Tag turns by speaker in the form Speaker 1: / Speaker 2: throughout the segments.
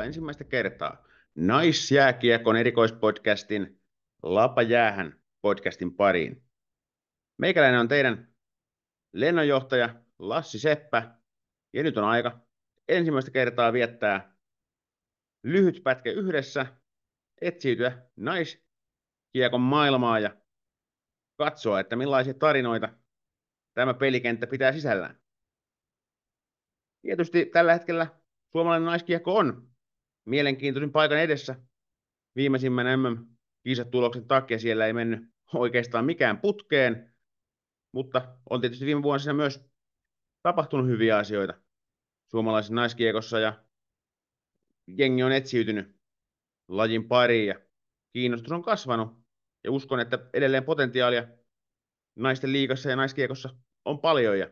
Speaker 1: Tervetuloa ensimmäistä kertaa Naisjääkiekon erikoispodcastin Lapa jäähän podcastin pariin. Meikäläinen on teidän lennonjohtaja Lassi Seppä ja nyt on aika ensimmäistä kertaa viettää lyhyt pätkä yhdessä, etsiytyä naiskiekon maailmaa ja katsoa, että millaisia tarinoita tämä pelikenttä pitää sisällään. Tietysti tällä hetkellä suomalainen naiskiekko on mielenkiintoisin paikan edessä. Viimeisimmän MM-kisatuloksen takia siellä ei mennyt oikeastaan mikään putkeen, mutta on tietysti viime vuosina myös tapahtunut hyviä asioita suomalaisessa naiskiekossa ja jengi on etsiytynyt lajin pariin ja kiinnostus on kasvanut ja uskon, että edelleen potentiaalia naisten liigassa ja naiskiekossa on paljon ja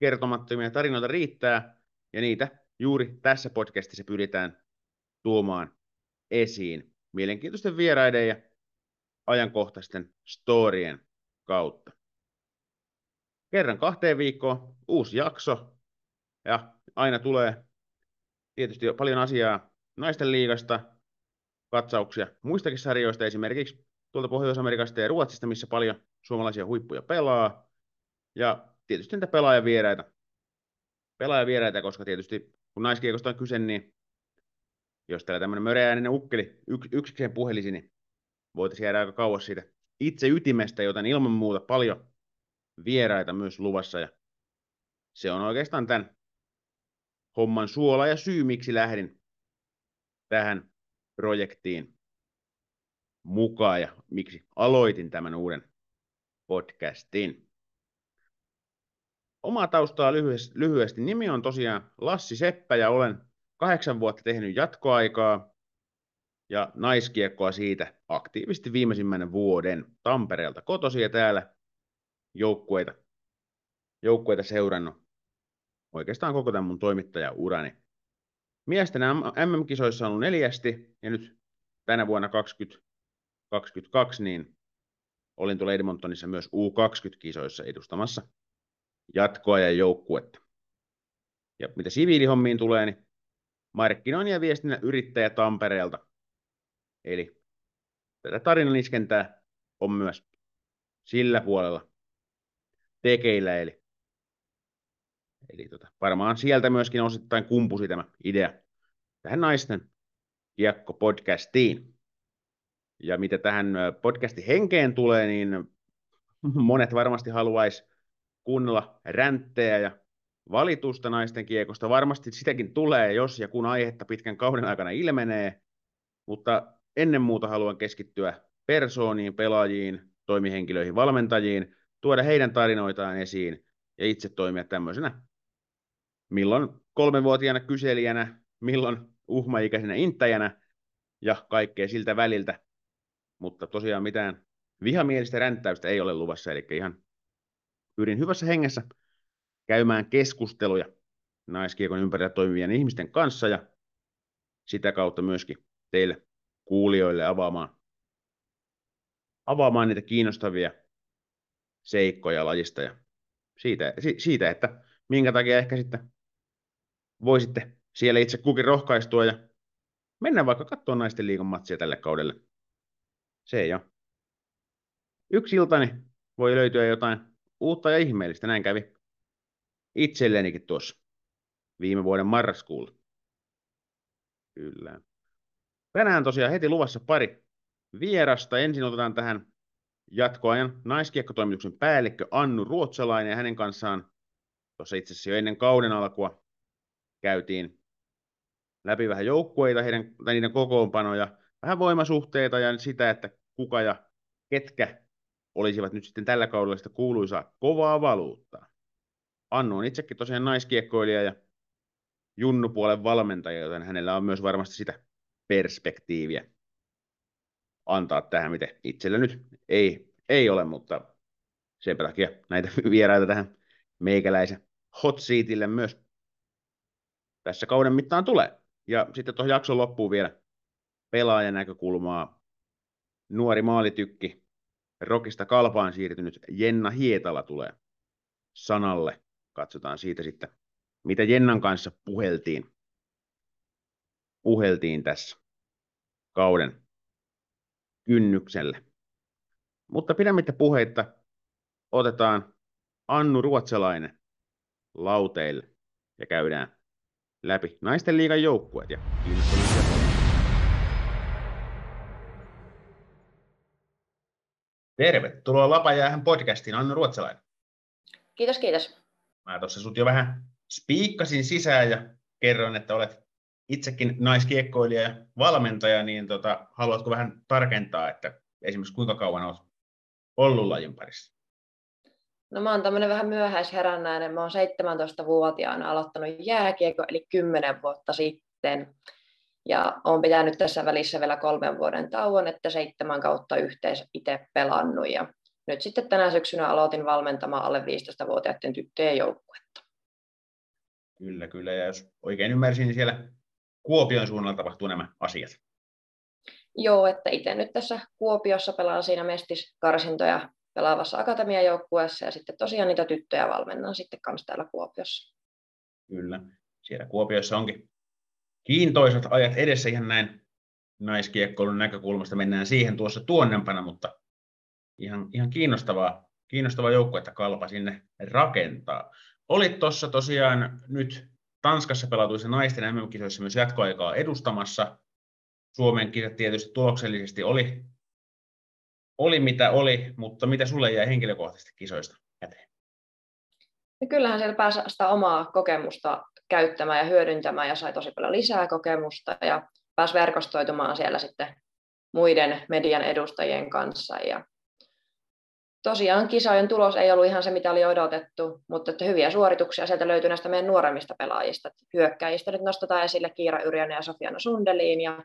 Speaker 1: kertomattomia tarinoita riittää ja niitä juuri tässä podcastissa pyritään tuomaan esiin mielenkiintoisten vieraiden ja ajankohtaisten storien kautta. Kerran kahteen viikkoon uusi jakso ja aina tulee tietysti paljon asiaa naisten liigasta, katsauksia muistakin sarjoista, esimerkiksi tuolta Pohjois-Amerikasta ja Ruotsista, missä paljon suomalaisia huippuja pelaa, ja tietysti niitä pelaajavieraita, pelaajavieraita, koska tietysti kun naiskiekosta on kyse, niin jos täällä tämmöinen möreäinen ukkeli yks, yksikseen puhelisi, niin voitaisiin jäädä aika kauas siitä itse ytimestä, joten ilman muuta paljon vieraita myös luvassa. Ja se on oikeastaan tämän homman suola ja syy, miksi lähdin tähän projektiin mukaan ja miksi aloitin tämän uuden podcastin. Omaa taustaa lyhyesti. Nimi on tosiaan Lassi Seppä ja olen kahdeksan vuotta tehnyt jatkoaikaa ja naiskiekkoa siitä aktiivisesti viimeisimmän vuoden Tampereelta kotosi ja täällä joukkueita, joukkueita seurannut oikeastaan koko tämän mun toimittajaurani. Miesten MM-kisoissa on ollut neljästi ja nyt tänä vuonna 2022 niin olin tuolla Edmontonissa myös U20-kisoissa edustamassa jatkoa ja joukkuetta. Ja mitä siviilihommiin tulee, niin markkinoinnin ja viestinnän yrittäjä Tampereelta. Eli tätä tarinan iskentää on myös sillä puolella tekeillä, eli, eli tota, varmaan sieltä myöskin osittain kumpusi tämä idea tähän naisten kiekko-podcastiin. Ja mitä tähän podcastin henkeen tulee, niin monet varmasti haluaisi kuunnella ränttejä ja valitusta naisten kiekosta. Varmasti sitäkin tulee, jos ja kun aihetta pitkän kauden aikana ilmenee, mutta ennen muuta haluan keskittyä persooniin, pelaajiin, toimihenkilöihin, valmentajiin, tuoda heidän tarinoitaan esiin ja itse toimia tämmöisenä milloin kolmenvuotiaana kyselijänä, milloin uhmaikäisenä inttäjänä ja kaikkea siltä väliltä. Mutta tosiaan mitään vihamielistä ränttäystä ei ole luvassa, eli ihan pyrin hyvässä hengessä käymään keskusteluja naiskiekon ympärillä toimivien ihmisten kanssa ja sitä kautta myöskin teille kuulijoille avaamaan, avaamaan niitä kiinnostavia seikkoja lajista ja siitä, siitä, että minkä takia ehkä sitten voisitte siellä itse kukin rohkaistua ja mennä vaikka katsoa naisten liigan matsia tälle kaudelle. Se ei ole. Yksi iltani voi löytyä jotain uutta ja ihmeellistä. Näin kävi itsellenikin tuossa viime vuoden marraskuulla. Kyllä. Tänään tosiaan heti luvassa pari vierasta. Ensin otetaan tähän jatkoajan naiskiekkotoimituksen päällikkö Annu Ruotsalainen ja hänen kanssaan tuossa itse asiassa jo ennen kauden alkua käytiin läpi vähän joukkueita, heidän, tai niiden kokoonpanoja, vähän voimasuhteita ja sitä, että kuka ja ketkä olisivat nyt sitten tällä kaudella sitä kuuluisaa kovaa valuuttaa. Annu on itsekin tosiaan naiskiekkoilija ja junnupuolen valmentaja, joten hänellä on myös varmasti sitä perspektiiviä antaa tähän, miten itsellä nyt ei, ei ole, mutta sen takia näitä vieraita tähän meikäläisen hot seatille myös tässä kauden mittaan tulee. Ja sitten tuohon jakson loppuun vielä pelaajan näkökulmaa. Nuori maalitykki, Rokista kalpaan siirtynyt Jenna Hietala tulee sanalle katsotaan siitä sitten, mitä Jennan kanssa puheltiin. puheltiin tässä kauden kynnykselle. Mutta pidemmittä puheitta otetaan Annu Ruotsalainen lauteille ja käydään läpi naisten liigan joukkueet ja Tervetuloa Lapajäähän podcastiin, Annu Ruotsalainen.
Speaker 2: Kiitos, kiitos.
Speaker 1: Mä tuossa sut jo vähän spiikkasin sisään ja kerroin, että olet itsekin naiskiekkoilija ja valmentaja, niin tota, haluatko vähän tarkentaa, että esimerkiksi kuinka kauan olet ollut lajin parissa?
Speaker 2: No mä oon tämmöinen vähän myöhäisherännäinen. Mä oon 17-vuotiaana aloittanut jääkiekko, eli 10 vuotta sitten. Ja oon pitänyt tässä välissä vielä kolmen vuoden tauon, että seitsemän kautta yhteensä itse pelannut. Ja nyt sitten tänä syksynä aloitin valmentamaan alle 15-vuotiaiden tyttöjen joukkuetta.
Speaker 1: Kyllä, kyllä. Ja jos oikein ymmärsin, niin siellä Kuopion suunnalla tapahtuu nämä asiat.
Speaker 2: Joo, että itse nyt tässä Kuopiossa pelaan siinä mestiskarsintoja pelaavassa akatemiajoukkueessa ja sitten tosiaan niitä tyttöjä valmennan sitten kanssa täällä Kuopiossa.
Speaker 1: Kyllä, siellä Kuopiossa onkin kiintoisat ajat edessä ihan näin naiskiekkoilun näkökulmasta. Mennään siihen tuossa tuonnempana, mutta ihan, ihan kiinnostavaa, kiinnostavaa joukkuetta Kalpa sinne rakentaa. Olit tuossa tosiaan nyt Tanskassa pelatuissa naisten MM-kisoissa myös jatkoaikaa edustamassa. Suomen kisat tietysti tuloksellisesti oli, oli mitä oli, mutta mitä sulle jäi henkilökohtaisesti kisoista käteen?
Speaker 2: No kyllähän siellä pääsi sitä omaa kokemusta käyttämään ja hyödyntämään ja sai tosi paljon lisää kokemusta ja pääsi verkostoitumaan siellä sitten muiden median edustajien kanssa ja tosiaan kisojen tulos ei ollut ihan se, mitä oli odotettu, mutta että hyviä suorituksia sieltä löytyi näistä meidän nuoremmista pelaajista. Hyökkäjistä nyt nostetaan esille Kiira Yrjönen ja Sofiana Sundeliin ja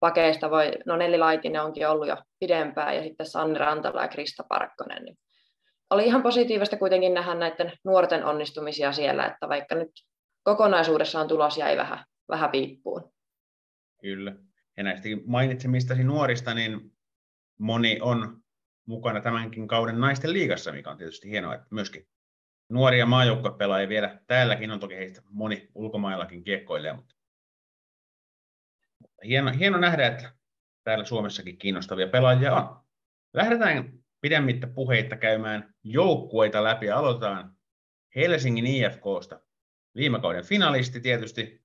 Speaker 2: pakeista voi, no Nelli Laitinen onkin ollut jo pidempään ja sitten Sanni Rantala ja Krista Parkkonen. Niin oli ihan positiivista kuitenkin nähdä näiden nuorten onnistumisia siellä, että vaikka nyt kokonaisuudessaan tulos jäi vähän, vähän piippuun.
Speaker 1: Kyllä. Ja näistä mainitsemistasi nuorista, niin moni on mukana tämänkin kauden naisten liigassa, mikä on tietysti hienoa, että myöskin nuoria maajoukkuepelaajia vielä täälläkin on toki heistä moni ulkomaillakin kiekkoilee, mutta hieno, hieno nähdä, että täällä Suomessakin kiinnostavia pelaajia on. Lähdetään pidemmittä puheitta käymään joukkueita läpi. Aloitetaan Helsingin IFKsta. Viime kauden finalisti tietysti.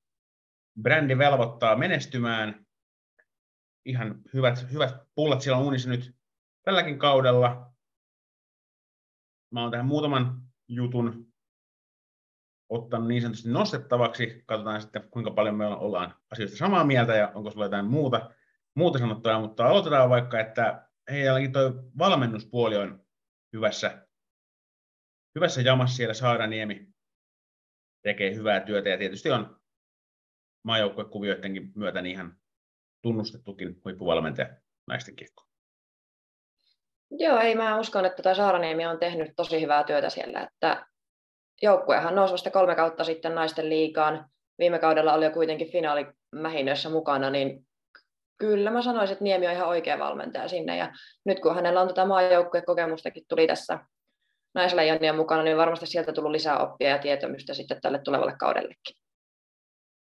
Speaker 1: Brändi velvoittaa menestymään. Ihan hyvät, hyvät pullat siellä on uunissa nyt tälläkin kaudella. Mä oon tähän muutaman jutun ottanut niin sanotusti nostettavaksi. Katsotaan sitten, kuinka paljon me ollaan asioista samaa mieltä ja onko sulla jotain muuta, muuta sanottavaa, mutta aloitetaan vaikka, että heilläkin tuo valmennuspuoli on hyvässä, hyvässä jamassa siellä Saaraniemi tekee hyvää työtä ja tietysti on maajoukkuekuvioidenkin myötä niin ihan tunnustettukin huippuvalmentaja naisten kiekkoon.
Speaker 2: Joo, ei mä uskon, että tämä Saaraniemi on tehnyt tosi hyvää työtä siellä, että joukkuehan nousi vasta kolme kautta sitten naisten liikaan. Viime kaudella oli jo kuitenkin finaalimähinöissä mukana, niin kyllä mä sanoisin, että Niemi on ihan oikea valmentaja sinne. Ja nyt kun hänellä on tätä maajoukkuekokemustakin tuli tässä naisleijonien mukana, niin varmasti sieltä tullut lisää oppia ja tietämystä sitten tälle tulevalle kaudellekin.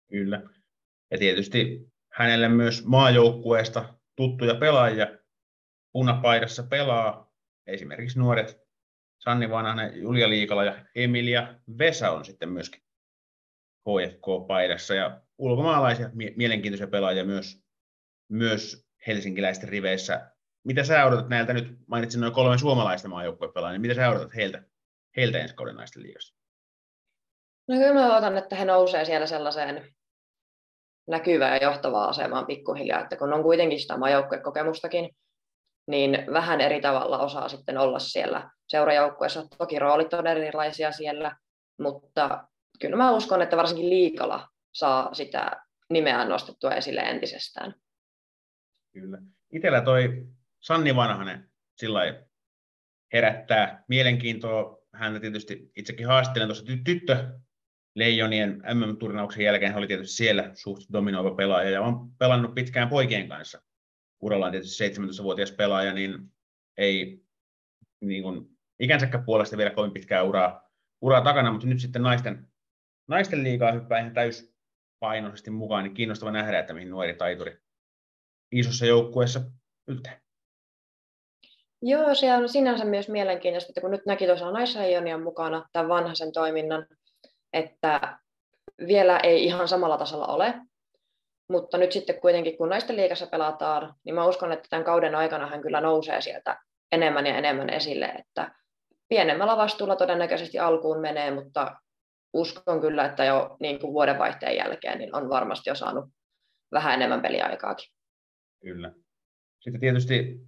Speaker 1: Kyllä. Ja tietysti hänelle myös maajoukkueesta tuttuja pelaajia punapaidassa pelaa esimerkiksi nuoret Sanni Vanhanen, Julia Liikala ja Emilia Vesa on sitten myöskin HFK-paidassa ja ulkomaalaisia mielenkiintoisia pelaajia myös, myös helsinkiläisten riveissä. Mitä sä odotat näiltä nyt, mainitsin noin kolme suomalaista maajoukkuepelaajia, niin mitä sä odotat heiltä, heiltä ensi kauden naisten liigassa?
Speaker 2: No kyllä mä odotan, että he nousee siellä sellaiseen näkyvään ja johtavaan asemaan pikkuhiljaa, että kun on kuitenkin sitä maajoukkuekokemustakin, niin vähän eri tavalla osaa sitten olla siellä seurajoukkueessa. Toki roolit on erilaisia siellä, mutta kyllä mä uskon, että varsinkin liikala saa sitä nimeään nostettua esille entisestään.
Speaker 1: Kyllä. Itellä toi Sanni Vanhanen sillä herättää mielenkiintoa. Häntä tietysti itsekin haastelen tuossa tyttö Leijonien MM-turnauksen jälkeen. Hän oli tietysti siellä suht dominoiva pelaaja ja on pelannut pitkään poikien kanssa urallaan tietysti 17-vuotias pelaaja, niin ei niin kuin, ikänsäkään puolesta vielä kovin pitkää uraa, uraa takana, mutta nyt sitten naisten, naisten liigaa hyppää ihan täys, painoisesti mukaan, niin kiinnostava nähdä, että mihin nuori taituri isossa joukkueessa yltää.
Speaker 2: Joo, se on sinänsä myös mielenkiintoista, että kun nyt näki tuossa naisrajonia mukana tämän vanhaisen toiminnan, että vielä ei ihan samalla tasolla ole, mutta nyt sitten kuitenkin kun naisten liikassa pelataan, niin mä uskon, että tämän kauden aikana hän kyllä nousee sieltä enemmän ja enemmän esille, että pienemmällä vastuulla todennäköisesti alkuun menee, mutta uskon kyllä, että jo niin kuin vuodenvaihteen jälkeen niin on varmasti jo saanut vähän enemmän peliaikaakin.
Speaker 1: Kyllä. Sitten tietysti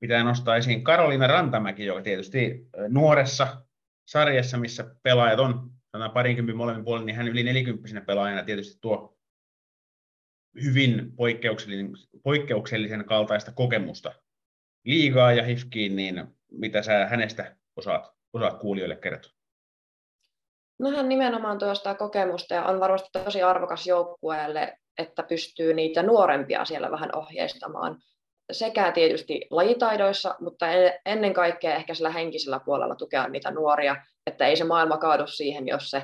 Speaker 1: pitää nostaa esiin Karoliina Rantamäki, joka tietysti nuoressa sarjassa, missä pelaajat on parinkympin molemmin puolin, niin hän yli nelikymppisenä pelaajana tietysti tuo hyvin poikkeuksellisen, poikkeuksellisen kaltaista kokemusta liigaa ja hifkiin, niin mitä sä hänestä osaat, osaat kuulijoille kertoa?
Speaker 2: No hän nimenomaan tuosta kokemusta ja on varmasti tosi arvokas joukkueelle, että pystyy niitä nuorempia siellä vähän ohjeistamaan. Sekä tietysti lajitaidoissa, mutta ennen kaikkea ehkä sillä henkisellä puolella tukea niitä nuoria, että ei se maailma kaadu siihen, jos se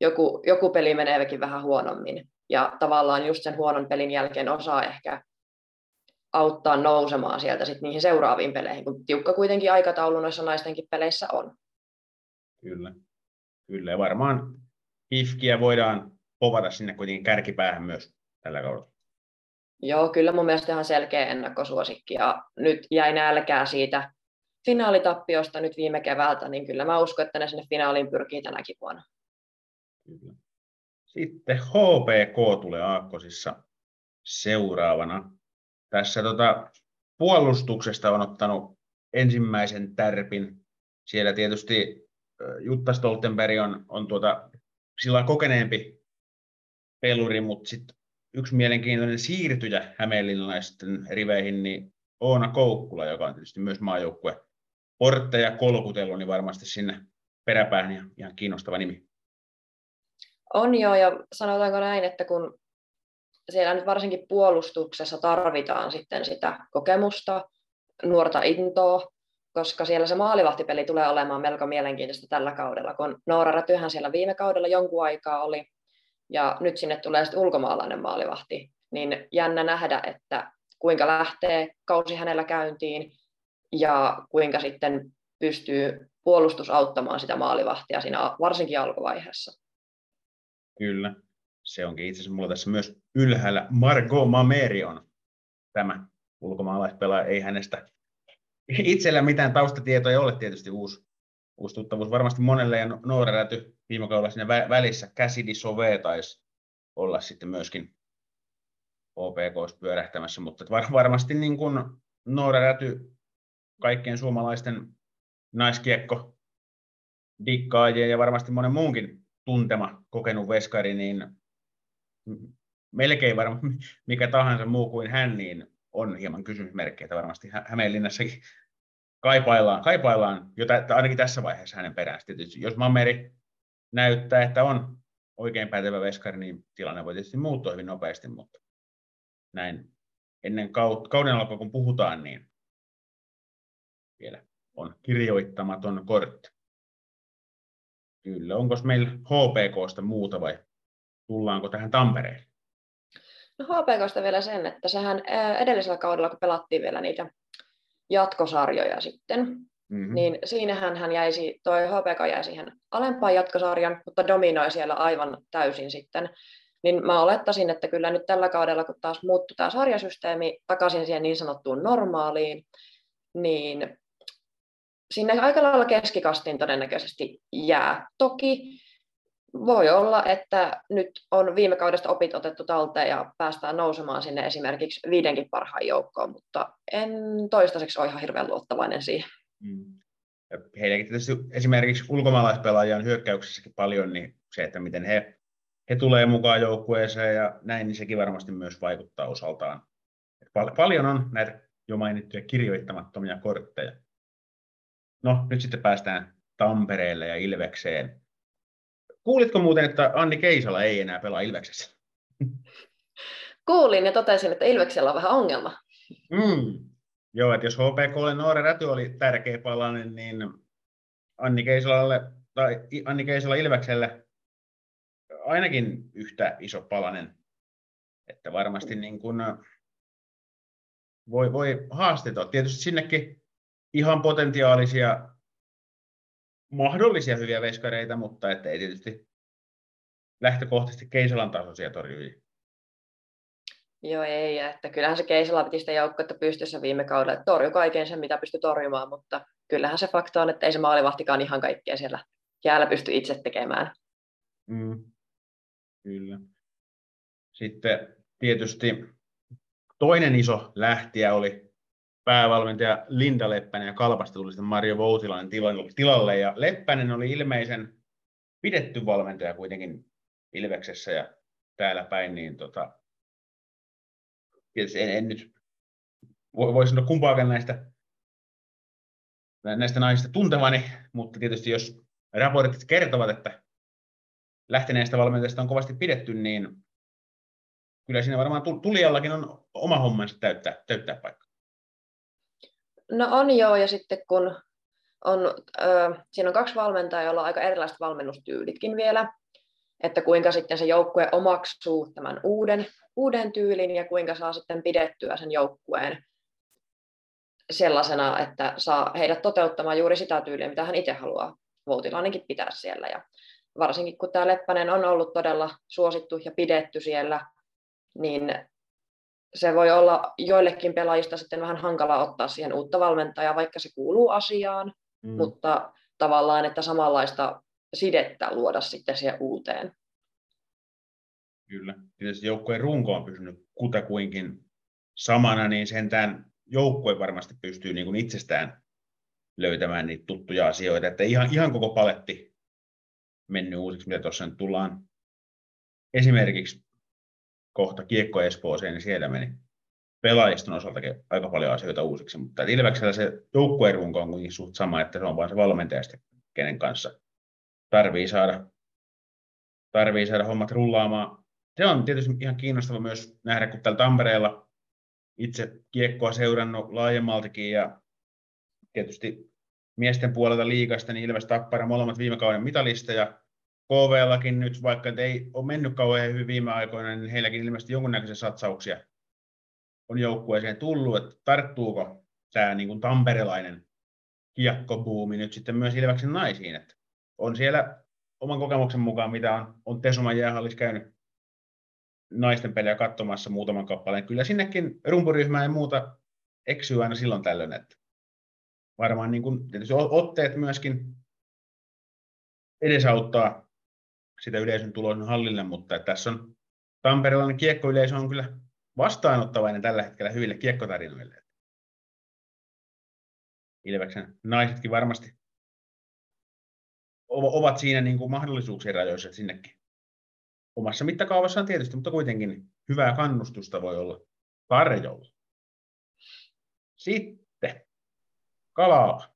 Speaker 2: joku, joku peli meneekin vähän huonommin. Ja tavallaan just sen huonon pelin jälkeen osaa ehkä auttaa nousemaan sieltä sit niihin seuraaviin peleihin, kun tiukka kuitenkin aikataulu noissa naistenkin peleissä on.
Speaker 1: Kyllä. Kyllä, ja varmaan Hifkiä voidaan povata sinne kuitenkin kärkipäähän myös tällä kaudella.
Speaker 2: Joo, kyllä mun mielestä ihan selkeä ennakkosuosikki, ja nyt jäi nälkää siitä finaalitappiosta nyt viime keväältä, niin kyllä mä uskon, että ne sinne finaaliin pyrkii tänäkin vuonna.
Speaker 1: Kyllä. Sitten HPK tulee Aakkosissa seuraavana. Tässä tota, puolustuksesta on ottanut ensimmäisen tärpin. Siellä tietysti Jutta Stoltenberg on, on tuota, sillä kokeneempi peluri, mutta sitten yksi mielenkiintoinen siirtyjä hämeenlinnalaisten riveihin, niin Oona Koukkula, joka on tietysti myös maajoukkue portteja kolkutellut, niin varmasti sinne peräpäähän ihan kiinnostava nimi.
Speaker 2: On joo, ja sanotaanko näin, että kun siellä nyt varsinkin puolustuksessa tarvitaan sitten sitä kokemusta, nuorta intoa, koska siellä se maalivahtipeli tulee olemaan melko mielenkiintoista tällä kaudella, kun Noora Rätyhän siellä viime kaudella jonkun aikaa oli, ja nyt sinne tulee sitten ulkomaalainen maalivahti, niin jännä nähdä, että kuinka lähtee kausi hänellä käyntiin, ja kuinka sitten pystyy puolustus auttamaan sitä maalivahtia siinä varsinkin alkuvaiheessa.
Speaker 1: Kyllä, se onkin itse asiassa mulla tässä myös ylhäällä. Margot Mameri on tämä ulkomaalaispelaaja, ei hänestä itsellä mitään taustatietoja ole tietysti uusi, uusi tuttavuus. Varmasti monelle ja Noora Räty viime kaudella siinä välissä. Cassidy Sove taisi olla sitten myöskin OPK pyörähtämässä, mutta var, varmasti niin kuin Noora Räty kaikkien suomalaisten naiskiekko dikkaajien ja varmasti monen muunkin tuntema kokenut veskari, niin melkein varmaan mikä tahansa muu kuin hän, niin on hieman kysymysmerkkejä, varmasti Hämeenlinnassakin kaipaillaan, kaipaillaan jo t- ainakin tässä vaiheessa hänen peräänsä. Tietysti, jos Mammeri näyttää, että on oikein pätevä veskari, niin tilanne voi tietysti muuttua hyvin nopeasti, mutta näin ennen kauden alkua, kun puhutaan, niin vielä on kirjoittamaton kortti. Kyllä. Onko meillä HPKsta muuta vai tullaanko tähän Tampereelle?
Speaker 2: No HPKsta vielä sen, että sehän edellisellä kaudella, kun pelattiin vielä niitä jatkosarjoja sitten, mm-hmm. niin siinähän hän jäisi, toi HPK jäi siihen alempaan jatkosarjan, mutta dominoi siellä aivan täysin sitten. Niin mä olettaisin, että kyllä nyt tällä kaudella, kun taas muuttuu tämä sarjasysteemi takaisin siihen niin sanottuun normaaliin, niin sinne aika lailla keskikastiin todennäköisesti jää. Toki voi olla, että nyt on viime kaudesta opit otettu talteen ja päästään nousemaan sinne esimerkiksi viidenkin parhaan joukkoon, mutta en toistaiseksi ole ihan hirveän luottavainen siihen. Mm.
Speaker 1: Heilläkin tietysti esimerkiksi ulkomaalaispelaajia on hyökkäyksessäkin paljon, niin se, että miten he, he tulee mukaan joukkueeseen ja näin, niin sekin varmasti myös vaikuttaa osaltaan. Pal- paljon on näitä jo mainittuja kirjoittamattomia kortteja. No, nyt sitten päästään Tampereelle ja Ilvekseen. Kuulitko muuten, että Anni Keisala ei enää pelaa Ilveksessä?
Speaker 2: Kuulin ja totesin, että Ilveksellä on vähän ongelma.
Speaker 1: Mm. Joo, että jos HPKlle Noore Räty oli tärkeä palanen, niin Anni Keisalalle tai Anni Keisala Ilvekselle ainakin yhtä iso palanen Että varmasti niin kuin voi, voi haasteita. Tietysti sinnekin ihan potentiaalisia mahdollisia hyviä veskareita, mutta että ei tietysti lähtökohtaisesti Keisalan tasoisia torjujia.
Speaker 2: Joo, ei. Että kyllähän se Keisala piti sitä joukkuetta pystyssä viime kaudella, että torjui kaiken sen, mitä pystyi torjumaan, mutta kyllähän se fakta on, että ei se maalivahtikaan ihan kaikkea siellä jäällä pysty itse tekemään.
Speaker 1: Mm. Kyllä. Sitten tietysti toinen iso lähtiä oli päävalmentaja Linda Leppänen ja Kalpasta tuli sitten Mario Voutilainen tilalle. Ja Leppänen oli ilmeisen pidetty valmentaja kuitenkin Ilveksessä ja täällä päin, niin tota, en, en nyt voi, voi sanoa kumpaakaan näistä, näistä naisista tuntevani, mutta tietysti jos raportit kertovat, että lähteneestä valmentajasta on kovasti pidetty, niin kyllä siinä varmaan tulijallakin on oma hommansa täyttää, täyttää paikka.
Speaker 2: No on joo, ja sitten kun on, äh, siinä on kaksi valmentajaa, joilla on aika erilaiset valmennustyylitkin vielä, että kuinka sitten se joukkue omaksuu tämän uuden, uuden tyylin ja kuinka saa sitten pidettyä sen joukkueen sellaisena, että saa heidät toteuttamaan juuri sitä tyyliä, mitä hän itse haluaa Voutilainenkin pitää siellä. Ja varsinkin kun tämä Leppänen on ollut todella suosittu ja pidetty siellä, niin se voi olla joillekin pelaajista sitten vähän hankala ottaa siihen uutta valmentajaa, vaikka se kuuluu asiaan, mm. mutta tavallaan, että samanlaista sidettä luoda sitten siihen uuteen.
Speaker 1: Kyllä. Tietysti joukkueen runko on pysynyt kutakuinkin samana, niin sentään joukkue varmasti pystyy niin kuin itsestään löytämään niitä tuttuja asioita. Että ihan, ihan koko paletti mennyt uusiksi, mitä tuossa nyt tullaan esimerkiksi kohta Kiekko Espooseen, niin siellä meni pelaajiston osaltakin aika paljon asioita uusiksi, mutta Ilveksellä se joukkueen runko on kuitenkin suht sama, että se on vain se valmentaja kenen kanssa tarvii saada, tarvii saada hommat rullaamaan. Se on tietysti ihan kiinnostava myös nähdä, kun täällä Tampereella itse kiekkoa seurannut laajemmaltakin ja tietysti miesten puolelta liikasta, niin Ilves Tappara molemmat viime kauden mitalista ja KVllakin nyt, vaikka ei ole mennyt kauhean hyvin viime aikoina, niin heilläkin ilmeisesti jonkunnäköisiä satsauksia on joukkueeseen tullut, että tarttuuko tämä niin kuin tamperelainen kiekkobuumi nyt sitten myös Ilveksen naisiin, että on siellä oman kokemuksen mukaan, mitä on, on Tesuman jäähallissa käynyt naisten pelejä katsomassa muutaman kappaleen. Kyllä sinnekin rumpuryhmää ja muuta eksyy aina silloin tällöin, että varmaan niin kuin, otteet myöskin edesauttaa sitä yleisön tuloa hallille, mutta tässä on tamperelainen kiekkoyleisö on kyllä vastaanottavainen tällä hetkellä hyville kiekkotarinoille. Ilveksen naisetkin varmasti ovat siinä niin kuin mahdollisuuksien rajoissa, sinnekin omassa mittakaavassaan tietysti, mutta kuitenkin hyvää kannustusta voi olla tarjolla. Sitten kalaa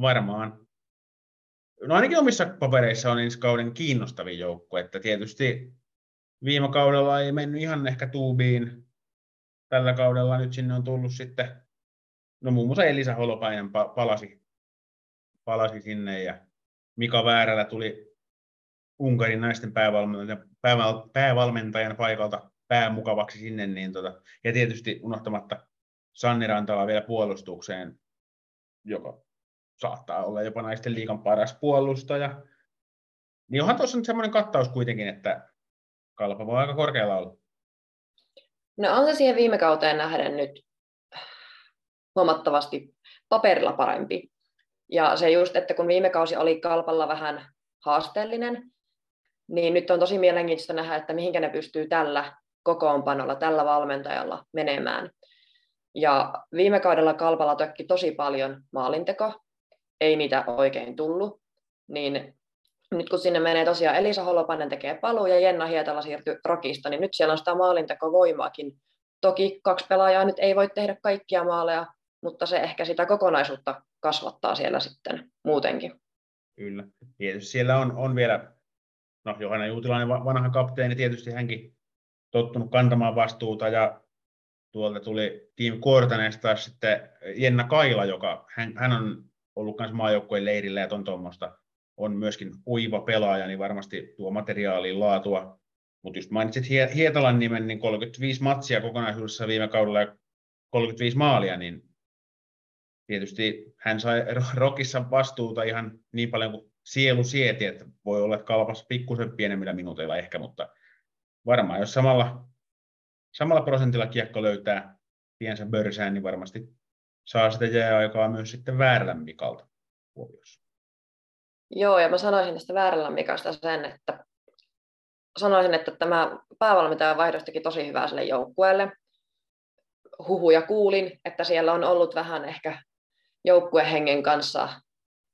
Speaker 1: varmaan no ainakin omissa papereissa on ensi kauden kiinnostavin joukko, että tietysti viime kaudella ei mennyt ihan ehkä tuubiin. Tällä kaudella nyt sinne on tullut sitten, no muun muassa Elisa Holopainen palasi, palasi sinne ja Mika Väärällä tuli Unkarin naisten päävalmentajan, päävalmentajan paikalta päämukavaksi sinne, niin tota, ja tietysti unohtamatta Sanni Rantala vielä puolustukseen, joka saattaa olla jopa naisten liikan paras puolustaja. Niin onhan tuossa nyt semmoinen kattaus kuitenkin, että kalpa voi aika korkealla olla.
Speaker 2: No on se siihen viime kauteen nähden nyt huomattavasti paperilla parempi. Ja se just, että kun viime kausi oli kalpalla vähän haasteellinen, niin nyt on tosi mielenkiintoista nähdä, että mihinkä ne pystyy tällä kokoonpanolla, tällä valmentajalla menemään. Ja viime kaudella Kalpalla tökki tosi paljon maalinteko, ei niitä oikein tullut, niin nyt kun sinne menee tosiaan Elisa Holopainen tekee paluu ja Jenna Hietala siirtyy Rokista, niin nyt siellä on sitä maalintekovoimaakin. Toki kaksi pelaajaa nyt ei voi tehdä kaikkia maaleja, mutta se ehkä sitä kokonaisuutta kasvattaa siellä sitten muutenkin.
Speaker 1: Kyllä. Tietysti siellä on, on vielä, no Johanna Juutilainen vanha kapteeni, tietysti hänkin tottunut kantamaan vastuuta ja tuolta tuli Team Kuortaneesta sitten Jenna Kaila, joka hän, hän on ollut myös maajoukkueen leirillä ja ton tuommoista. On myöskin uiva pelaaja, niin varmasti tuo materiaalin laatua. Mutta just mainitsit Hietalan nimen, niin 35 matsia kokonaisuudessa viime kaudella ja 35 maalia, niin tietysti hän sai Rokissa vastuuta ihan niin paljon kuin sielu sieti, että voi olla, että kalpas pikkusen pienemmillä minuuteilla ehkä, mutta varmaan jos samalla, samalla prosentilla kiekko löytää tiensä börsään, niin varmasti saa sitä jääaikaa myös sitten väärällä Mikalta huomiossa.
Speaker 2: Joo, ja mä sanoisin tästä väärällä Mikasta sen, että sanoisin, että tämä päävalmentajan vaihdos teki tosi hyvää sille joukkueelle. Huhuja kuulin, että siellä on ollut vähän ehkä joukkuehengen kanssa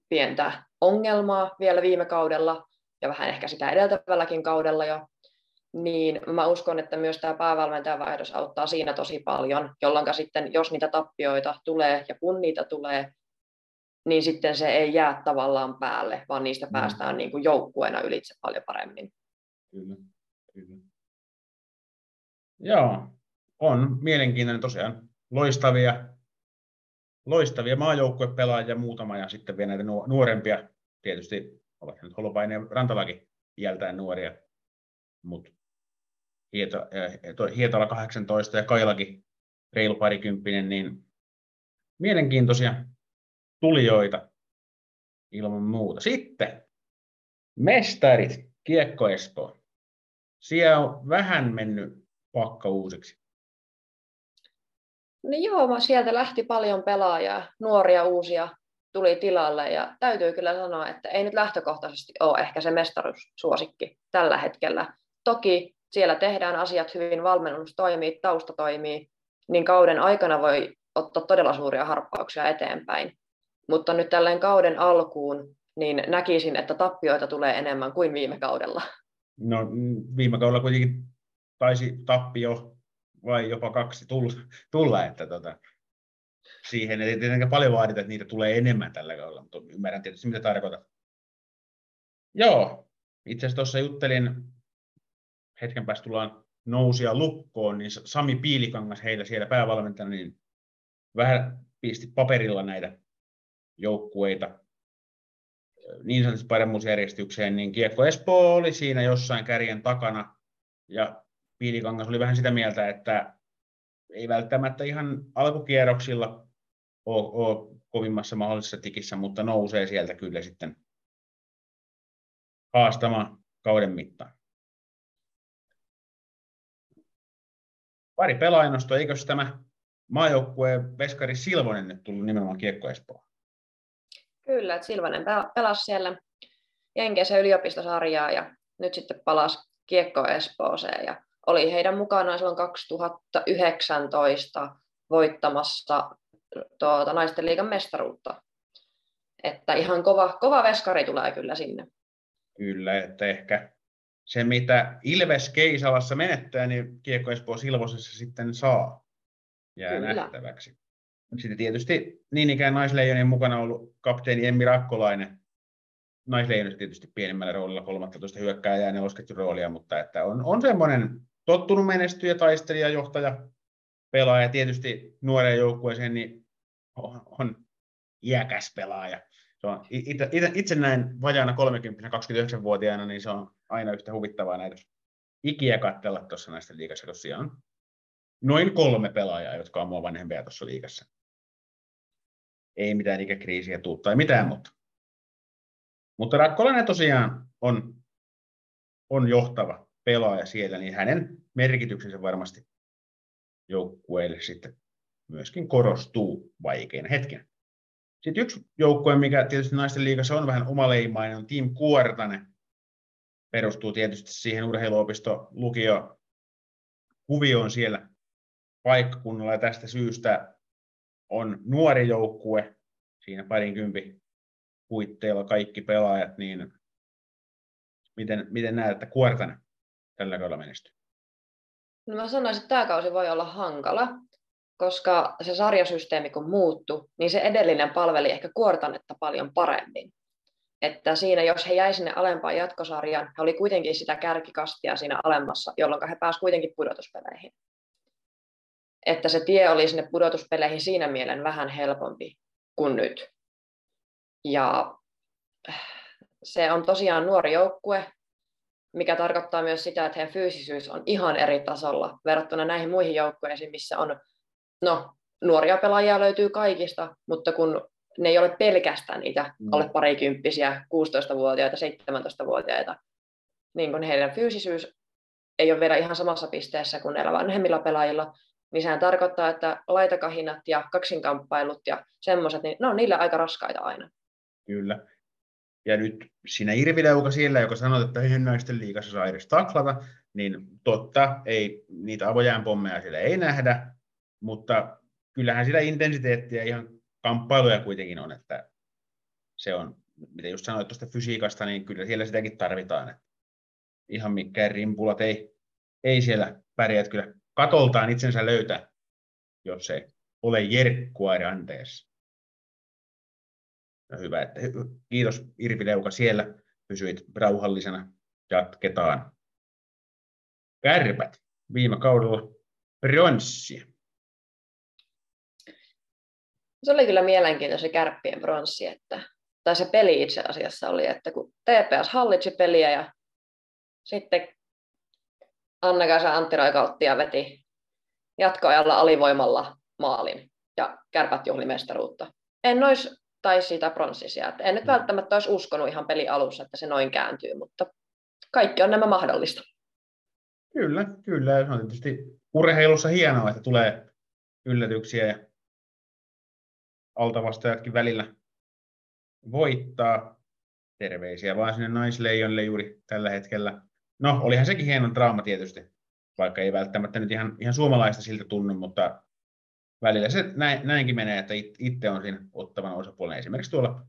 Speaker 2: pientä ongelmaa vielä viime kaudella ja vähän ehkä sitä edeltävälläkin kaudella jo, niin mä uskon, että myös tämä päävalmentajan vaihdos auttaa siinä tosi paljon, jolloin sitten, jos niitä tappioita tulee ja kun niitä tulee, niin sitten se ei jää tavallaan päälle, vaan niistä mm. päästään niin kuin joukkueena ylitse paljon paremmin.
Speaker 1: Kyllä, kyllä. Joo, on mielenkiintoinen tosiaan. Loistavia, loistavia maajoukkuepelaajia muutama ja sitten vielä näitä nuorempia. Tietysti ovat nyt Holopainen ja Rantalakin iältään nuoria, mutta Hietala 18 ja Kailakin reilu parikymppinen, niin mielenkiintoisia tulijoita ilman muuta. Sitten mestarit, Kiekko Espoo. Siellä on vähän mennyt pakka uusiksi.
Speaker 2: No joo, sieltä lähti paljon pelaajia, nuoria uusia tuli tilalle ja täytyy kyllä sanoa, että ei nyt lähtökohtaisesti ole ehkä se mestaruussuosikki tällä hetkellä. Toki siellä tehdään asiat hyvin, valmennus toimii, tausta toimii, niin kauden aikana voi ottaa todella suuria harppauksia eteenpäin. Mutta nyt tälleen kauden alkuun niin näkisin, että tappioita tulee enemmän kuin viime kaudella.
Speaker 1: No viime kaudella kuitenkin taisi tappio vai jopa kaksi tulla, että tota, siihen ei tietenkään paljon vaadita, että niitä tulee enemmän tällä kaudella, mutta ymmärrän tietysti mitä tarkoitat. Joo, itse asiassa tuossa juttelin, hetken päästä tullaan nousia lukkoon, niin Sami Piilikangas heillä siellä päävalmentajana, niin vähän pisti paperilla näitä joukkueita niin sanotusti paremmuusjärjestykseen, niin Kiekko Espoo oli siinä jossain kärjen takana, ja Piilikangas oli vähän sitä mieltä, että ei välttämättä ihan alkukierroksilla ole, ole kovimmassa mahdollisessa tikissä, mutta nousee sieltä kyllä sitten haastamaan kauden mittaan. Pari pelaajanostoa, eikös tämä maajoukkueen Veskari Silvonen nyt tullut nimenomaan Kiekko Espoo?
Speaker 2: Kyllä, että Silvanen pelasi siellä Jenkeissä yliopistosarjaa ja nyt sitten palasi Kiekko Espooseen ja oli heidän mukanaan silloin 2019 voittamassa tuota, naisten liigan mestaruutta. Että ihan kova, kova veskari tulee kyllä sinne.
Speaker 1: Kyllä, että ehkä se mitä Ilves Keisalassa menettää, niin Kiekko Espoo Silvosessa sitten saa. Jää kyllä. nähtäväksi. Sitten tietysti niin ikään naisleijonien mukana ollut kapteeni Emmi Rakkolainen. Naisleijonissa tietysti pienemmällä roolilla 13 hyökkääjää ja nelosketjun roolia, mutta että on, on semmoinen tottunut menestyjä, taistelija, johtaja, pelaaja. Tietysti nuoreen joukkueeseen niin on, on iäkäs pelaaja. Se on, itse, itse näin vajaana 30-29-vuotiaana, niin se on aina yhtä huvittavaa näitä ikiä katsella tuossa näistä liikassa, on noin kolme pelaajaa, jotka on mua vanhempia tuossa liikassa ei mitään ikäkriisiä tuu tai mitään, mutta, mutta Rakkolainen tosiaan on, on johtava pelaaja siellä, niin hänen merkityksensä varmasti joukkueelle sitten myöskin korostuu vaikeina hetken. Sitten yksi joukkue, mikä tietysti naisten liigassa on vähän omaleimainen, on Team Kuortanen. Perustuu tietysti siihen urheiluopisto lukio kuvioon siellä paikkakunnalla ja tästä syystä on nuori joukkue, siinä parinkympi puitteilla kaikki pelaajat, niin miten, miten näet, että Kuortanen tällä kaudella menestyy?
Speaker 2: No mä sanoisin, että tämä kausi voi olla hankala, koska se sarjasysteemi kun muuttu, niin se edellinen palveli ehkä Kuortanetta paljon paremmin. Että siinä, jos he jäi sinne alempaan jatkosarjaan, he oli kuitenkin sitä kärkikastia siinä alemmassa, jolloin he pääsivät kuitenkin pudotuspeleihin että se tie oli sinne pudotuspeleihin siinä mielen vähän helpompi kuin nyt. Ja se on tosiaan nuori joukkue, mikä tarkoittaa myös sitä, että heidän fyysisyys on ihan eri tasolla verrattuna näihin muihin joukkueisiin, missä on, no, nuoria pelaajia löytyy kaikista, mutta kun ne ei ole pelkästään niitä mm. alle parikymppisiä, 16-vuotiaita, 17-vuotiaita, niin kun heidän fyysisyys ei ole vielä ihan samassa pisteessä kuin näillä vanhemmilla pelaajilla, niin sehän tarkoittaa, että laitakahinat ja kaksinkamppailut ja semmoiset, niin ne on niille aika raskaita aina.
Speaker 1: Kyllä. Ja nyt siinä Irvileuka siellä, joka sanoo, että ei naisten liikassa saa edes taklata, niin totta, ei, niitä avojään pommeja siellä ei nähdä, mutta kyllähän sitä intensiteettiä ihan kamppailuja kuitenkin on, että se on, mitä just sanoit tuosta fysiikasta, niin kyllä siellä sitäkin tarvitaan. Että ihan mikään rimpulat ei, ei siellä pärjää, että kyllä katoltaan itsensä löytää, jos se ole Jerkkua ranteessa. No hyvä, että kiitos Irpi Leuka siellä, pysyit rauhallisena, jatketaan. Kärpät viime kaudella bronssia.
Speaker 2: Se oli kyllä mielenkiintoinen se kärppien bronssi, että, tai se peli itse asiassa oli, että kun TPS hallitsi peliä ja sitten Anna-Kaisa Antti Roikauttia veti jatkoajalla alivoimalla maalin ja kärpät juhli mestaruutta. En olisi, tai siitä pronssisia. En nyt mm. välttämättä olisi uskonut ihan peli alussa, että se noin kääntyy, mutta kaikki on nämä mahdollista.
Speaker 1: Kyllä, kyllä. Se on tietysti urheilussa hienoa, että tulee yllätyksiä ja altavastajatkin välillä voittaa. Terveisiä vaan sinne naisleijonille juuri tällä hetkellä. No, olihan sekin hieno draama tietysti, vaikka ei välttämättä nyt ihan, ihan suomalaista siltä tunnu, mutta välillä se näin, näinkin menee, että itse on siinä ottavan osapuolen. Esimerkiksi tuolla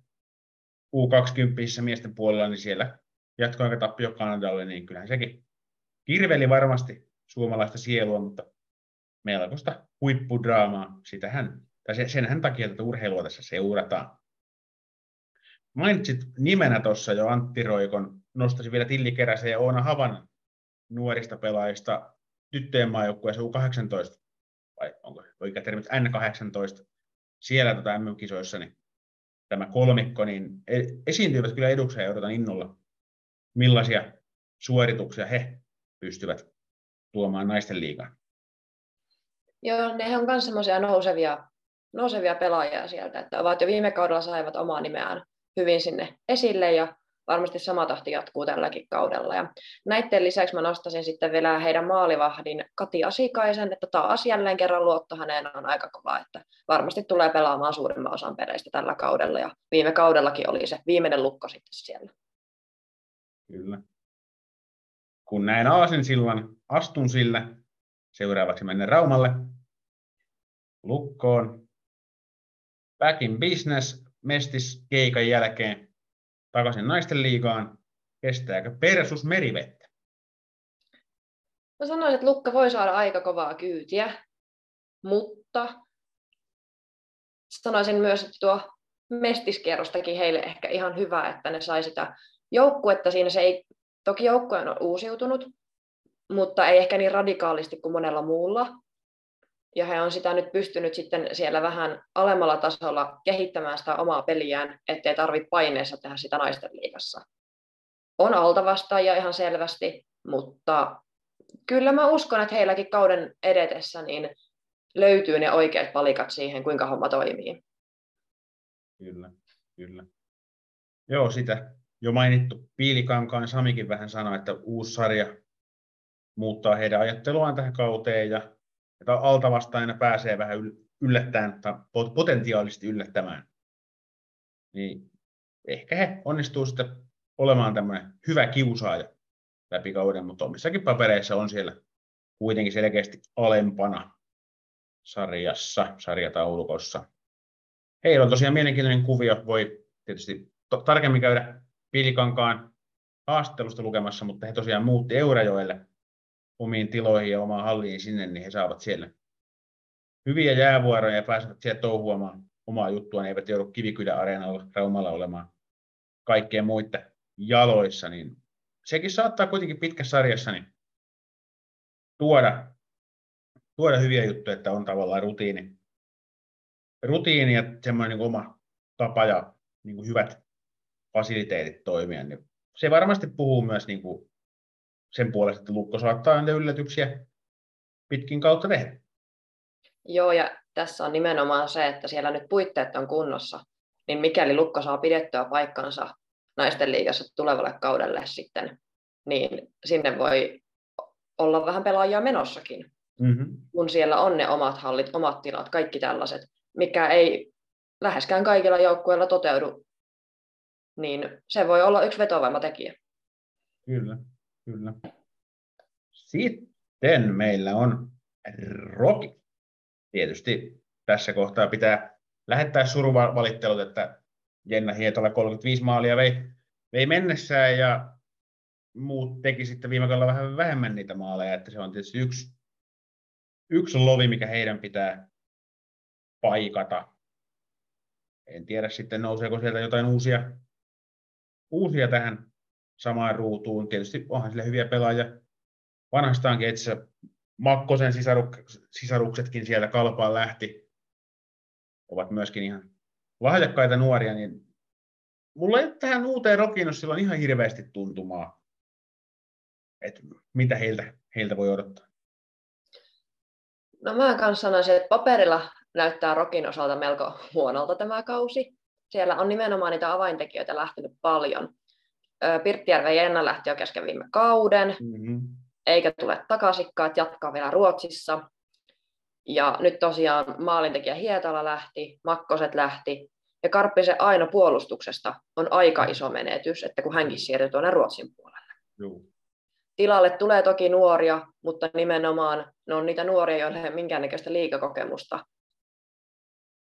Speaker 1: U20 miesten puolella, niin siellä jatkoaikatappio Kanadalle, niin kyllähän sekin kirveli varmasti suomalaista sielua, mutta melkoista huippudraamaa, sitähän, tai senhän takia tätä urheilua tässä seurataan. Mainitsit nimenä tuossa jo Antti Roikon, nostaisin vielä Tilli Keräsen ja Oona Havan nuorista pelaajista tyttöjen maajoukkueessa U18, vai onko oikea termi, N18, siellä tota MM-kisoissa, niin tämä kolmikko, niin e, esiintyivät kyllä edukseen ja odotan innolla, millaisia suorituksia he pystyvät tuomaan naisten liigaan.
Speaker 2: Joo, ne on myös semmoisia nousevia, nousevia pelaajia sieltä, että ovat jo viime kaudella saivat omaa nimeään hyvin sinne esille ja varmasti sama tahti jatkuu tälläkin kaudella. Ja näiden lisäksi mä nostaisin sitten vielä heidän maalivahdin Kati Asikaisen, että taas jälleen kerran luotto häneen on aika kova, että varmasti tulee pelaamaan suurimman osan peleistä tällä kaudella ja viime kaudellakin oli se viimeinen lukko sitten siellä.
Speaker 1: Kyllä. Kun näin aasin sillan, astun sille. Seuraavaksi menen Raumalle. Lukkoon. Back in business mestis keikan jälkeen takaisin naisten liigaan. Kestääkö Persus merivettä?
Speaker 2: Mä sanoisin, että Lukka voi saada aika kovaa kyytiä, mutta sanoisin myös, että tuo mestiskierrostakin heille ehkä ihan hyvä, että ne sai sitä joukkuetta. Siinä se ei, toki joukkue on uusiutunut, mutta ei ehkä niin radikaalisti kuin monella muulla ja he on sitä nyt pystynyt sitten siellä vähän alemmalla tasolla kehittämään sitä omaa peliään, ettei tarvitse paineessa tehdä sitä naisten liigassa. On altavastaajia ihan selvästi, mutta kyllä mä uskon, että heilläkin kauden edetessä niin löytyy ne oikeat palikat siihen, kuinka homma toimii.
Speaker 1: Kyllä, kyllä. Joo, sitä jo mainittu Piilikankaan Samikin vähän sanoi, että uusi sarja muuttaa heidän ajatteluaan tähän kauteen ja että altavastaajana pääsee vähän yllättämään tai potentiaalisesti yllättämään, niin ehkä he onnistuu sitten olemaan tämmöinen hyvä kiusaaja läpi kauden, mutta omissakin papereissa on siellä kuitenkin selkeästi alempana sarjassa, sarjataulukossa. Heillä on tosiaan mielenkiintoinen kuvio, voi tietysti tarkemmin käydä Pilikankaan haastattelusta lukemassa, mutta he tosiaan muutti Eurajoelle omiin tiloihin ja omaan halliin sinne, niin he saavat siellä hyviä jäävuoroja ja pääsevät sieltä touhuamaan omaa juttua, ne eivät joudu Kivikylä-areenalla Raumalla olemaan kaikkien muiden jaloissa, niin sekin saattaa kuitenkin pitkässä sarjassa niin tuoda, tuoda hyviä juttuja, että on tavallaan rutiini, rutiini ja semmoinen niin oma tapa ja niin hyvät fasiliteetit toimia, niin se varmasti puhuu myös niin kuin sen puolesta, että Lukko saattaa näitä yllätyksiä pitkin kautta tehdä.
Speaker 2: Joo, ja tässä on nimenomaan se, että siellä nyt puitteet on kunnossa, niin mikäli Lukko saa pidettyä paikkansa naisten liigassa tulevalle kaudelle sitten, niin sinne voi olla vähän pelaajia menossakin, mm-hmm. kun siellä on ne omat hallit, omat tilat, kaikki tällaiset, mikä ei läheskään kaikilla joukkueilla toteudu, niin se voi olla yksi vetovoimatekijä.
Speaker 1: Kyllä, kyllä. Sitten meillä on Roki. Tietysti tässä kohtaa pitää lähettää suruvalittelut, että Jenna Hietola 35 maalia vei, vei mennessään ja muut teki sitten viime kaudella vähän vähemmän niitä maaleja, että se on tietysti yksi, yksi lovi, mikä heidän pitää paikata. En tiedä sitten nouseeko sieltä jotain uusia, uusia tähän samaan ruutuun. Tietysti onhan sille hyviä pelaajia vanhastaankin, että se Makkosen sisaruk, sisaruksetkin sieltä kalpaan lähti, ovat myöskin ihan lahjakkaita nuoria, niin mulla ei tähän uuteen Rokiin silloin ihan hirveästi tuntumaa, että mitä heiltä, heiltä voi odottaa.
Speaker 2: No mä kanssa sanoisin, että paperilla näyttää Rokin osalta melko huonolta tämä kausi. Siellä on nimenomaan niitä avaintekijöitä lähtenyt paljon. Pirttijärven Jenna lähti jo kesken viime kauden, mm-hmm. eikä tule takaisinkaan, että jatkaa vielä Ruotsissa. Ja nyt tosiaan maalintekijä Hietala lähti, Makkoset lähti, ja Karppisen aino puolustuksesta on aika iso menetys, että kun hänkin siirtyy tuonne Ruotsin puolelle. Joo. Tilalle tulee toki nuoria, mutta nimenomaan ne on niitä nuoria, joilla ei ole minkäännäköistä liikakokemusta,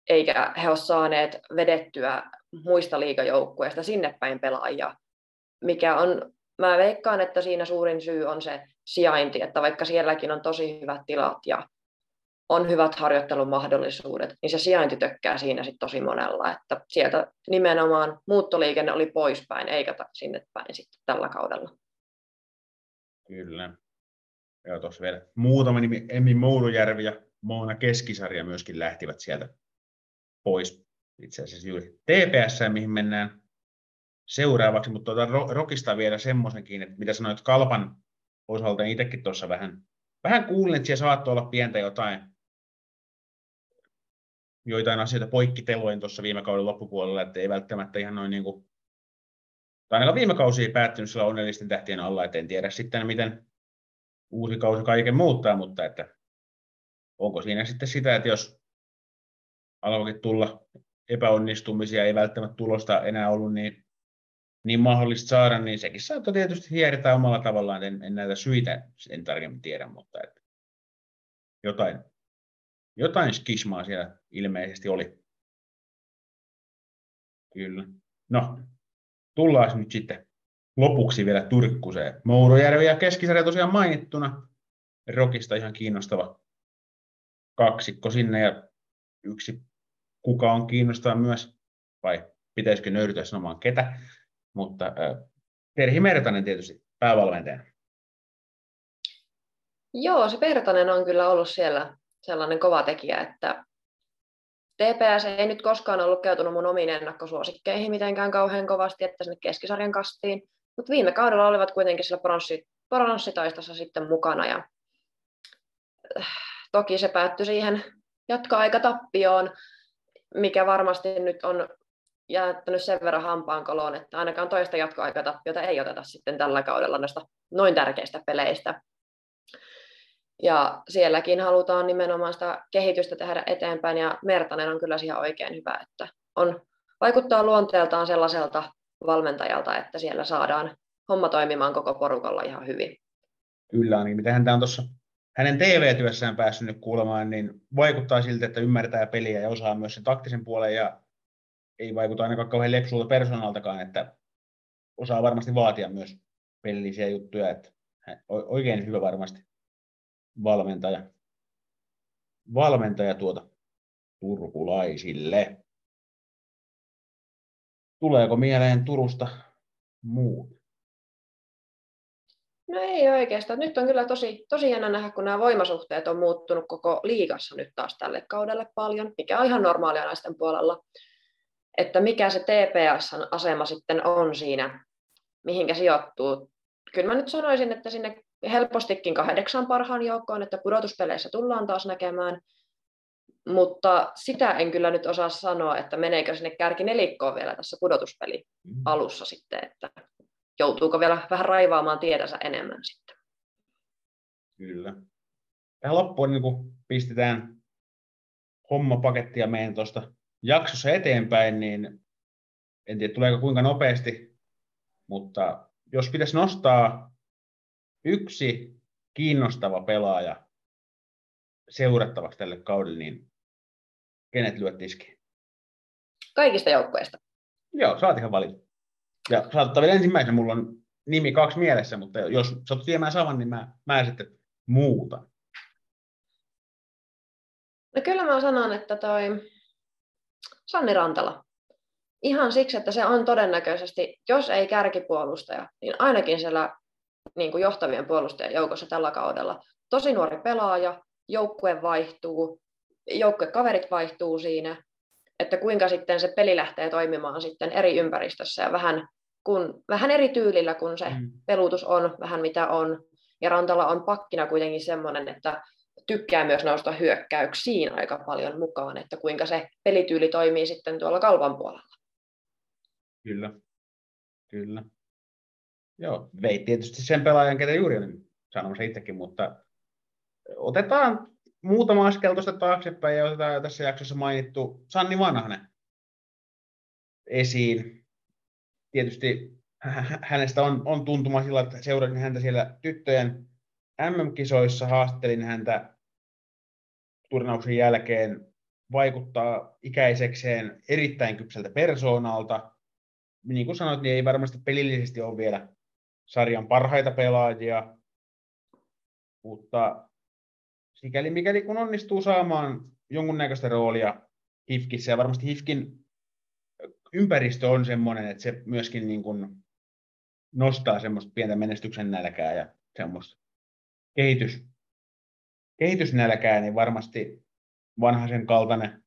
Speaker 2: eikä he ole saaneet vedettyä muista liikajoukkueista sinne päin pelaajia, mikä on, mä veikkaan, että siinä suurin syy on se sijainti, että vaikka sielläkin on tosi hyvät tilat ja on hyvät harjoittelumahdollisuudet, niin se sijainti tökkää siinä sitten tosi monella, että sieltä nimenomaan muuttoliikenne oli poispäin, eikä sinne päin sitten tällä kaudella.
Speaker 1: Kyllä. Ja tuossa vielä muutama nimi, Emmi Moulujärvi ja Moona Keskisarja myöskin lähtivät sieltä pois. Itse asiassa juuri TPS, mihin mennään seuraavaksi, mutta tuota Rokista vielä semmoisenkin, että mitä sanoit Kalpan osalta, niin itsekin tuossa vähän, vähän kuulin, että siellä saattoi olla pientä jotain joitain asioita poikkiteloin tuossa viime kauden loppupuolella, että ei välttämättä ihan noin niin kuin, tai ainakaan viime kausi ei päättynyt sillä onnellisten tähtien alla, että en tiedä sitten miten uusi kausi kaiken muuttaa, mutta että onko siinä sitten sitä, että jos alkoikin tulla epäonnistumisia, ei välttämättä tulosta enää ollut niin, niin mahdollista saada, niin sekin saattaa tietysti hiertää omalla tavallaan, en, en näitä syitä en tarkemmin tiedä, mutta että jotain, jotain skismaa siellä ilmeisesti oli. Kyllä. No, tullaan nyt sitten lopuksi vielä Turkkuseen. Mourojärvi ja Keskisarja tosiaan mainittuna. Rokista ihan kiinnostava kaksikko sinne ja yksi kuka on kiinnostaa myös, vai pitäisikö nöyrytä sanomaan ketä, mutta Terhi Mertanen tietysti päävalmentajana.
Speaker 2: Joo, se Pertanen on kyllä ollut siellä sellainen kova tekijä, että TPS ei nyt koskaan ollut käytunut mun omiin ennakkosuosikkeihin mitenkään kauhean kovasti, että sinne keskisarjan kastiin, mutta viime kaudella olivat kuitenkin sillä pronssi, pronssitaistossa sitten mukana ja äh, toki se päättyi siihen jatkoaika tappioon, mikä varmasti nyt on jättänyt sen verran hampaan koloon, että ainakaan toista jatkoaikatappiota ei oteta sitten tällä kaudella näistä noin tärkeistä peleistä. Ja sielläkin halutaan nimenomaan sitä kehitystä tehdä eteenpäin, ja Mertanen on kyllä siihen oikein hyvä, että on, vaikuttaa luonteeltaan sellaiselta valmentajalta, että siellä saadaan homma toimimaan koko porukalla ihan hyvin.
Speaker 1: Kyllä, niin mitä hän on tuossa hänen TV-työssään päässyt nyt kuulemaan, niin vaikuttaa siltä, että ymmärtää peliä ja osaa myös sen taktisen puolen, ja ei vaikuta ainakaan kauhean lepsulta persoonaltakaan, että osaa varmasti vaatia myös pelillisiä juttuja, että oikein hyvä varmasti valmentaja, valmentaja tuota turkulaisille. Tuleeko mieleen Turusta muut?
Speaker 2: No ei oikeastaan. Nyt on kyllä tosi, tosi jännä nähdä, kun nämä voimasuhteet on muuttunut koko liigassa nyt taas tälle kaudelle paljon, mikä on ihan normaalia naisten puolella. Että mikä se TPS-asema sitten on siinä, mihinkä sijoittuu kyllä mä nyt sanoisin, että sinne helpostikin kahdeksan parhaan joukkoon, että pudotuspeleissä tullaan taas näkemään, mutta sitä en kyllä nyt osaa sanoa, että meneekö sinne kärki nelikkoon vielä tässä pudotuspeli mm. alussa sitten, että joutuuko vielä vähän raivaamaan tiedänsä enemmän sitten.
Speaker 1: Kyllä. Tähän loppuun niin kun pistetään hommapakettia meidän tuosta jaksossa eteenpäin, niin en tiedä tuleeko kuinka nopeasti, mutta jos pitäisi nostaa yksi kiinnostava pelaaja seurattavaksi tälle kaudelle, niin kenet lyöt tiskiin?
Speaker 2: Kaikista joukkueista.
Speaker 1: Joo, saat ihan valita. Ja saattaa vielä ensimmäisenä, mulla on nimi kaksi mielessä, mutta jos satut viemään saman, niin mä, mä sitten muuta.
Speaker 2: No kyllä mä sanon, että toi Sanni Rantala. Ihan siksi, että se on todennäköisesti, jos ei kärkipuolustaja, niin ainakin siellä niin kuin johtavien puolustajien joukossa tällä kaudella. Tosi nuori pelaaja, joukkue vaihtuu, joukkuekaverit vaihtuu siinä, että kuinka sitten se peli lähtee toimimaan sitten eri ympäristössä ja vähän, kun, vähän eri tyylillä, kun se mm. pelutus on, vähän mitä on. Ja Rantala on pakkina kuitenkin semmoinen, että tykkää myös nousta hyökkäyksiin aika paljon mukaan, että kuinka se pelityyli toimii sitten tuolla kalvan puolella.
Speaker 1: Kyllä, kyllä. Joo, veit tietysti sen pelaajan, ketä juuri olin sanomassa itsekin, mutta otetaan muutama askel tuosta taaksepäin ja otetaan tässä jaksossa mainittu Sanni Vanhanen esiin. Tietysti hänestä on, on tuntuma sillä, että seurasin häntä siellä tyttöjen MM-kisoissa, haastelin häntä turnauksen jälkeen, vaikuttaa ikäisekseen erittäin kypseltä persoonalta. Niin kuin sanoit, niin ei varmasti pelillisesti ole vielä sarjan parhaita pelaajia, mutta sikäli mikäli kun onnistuu saamaan jonkunnäköistä roolia HIFKissä, ja varmasti HIFKin ympäristö on semmoinen, että se myöskin niin kuin nostaa semmoista pientä menestyksen nälkää ja semmoista kehitys, kehitysnälkää, niin varmasti vanhaisen kaltainen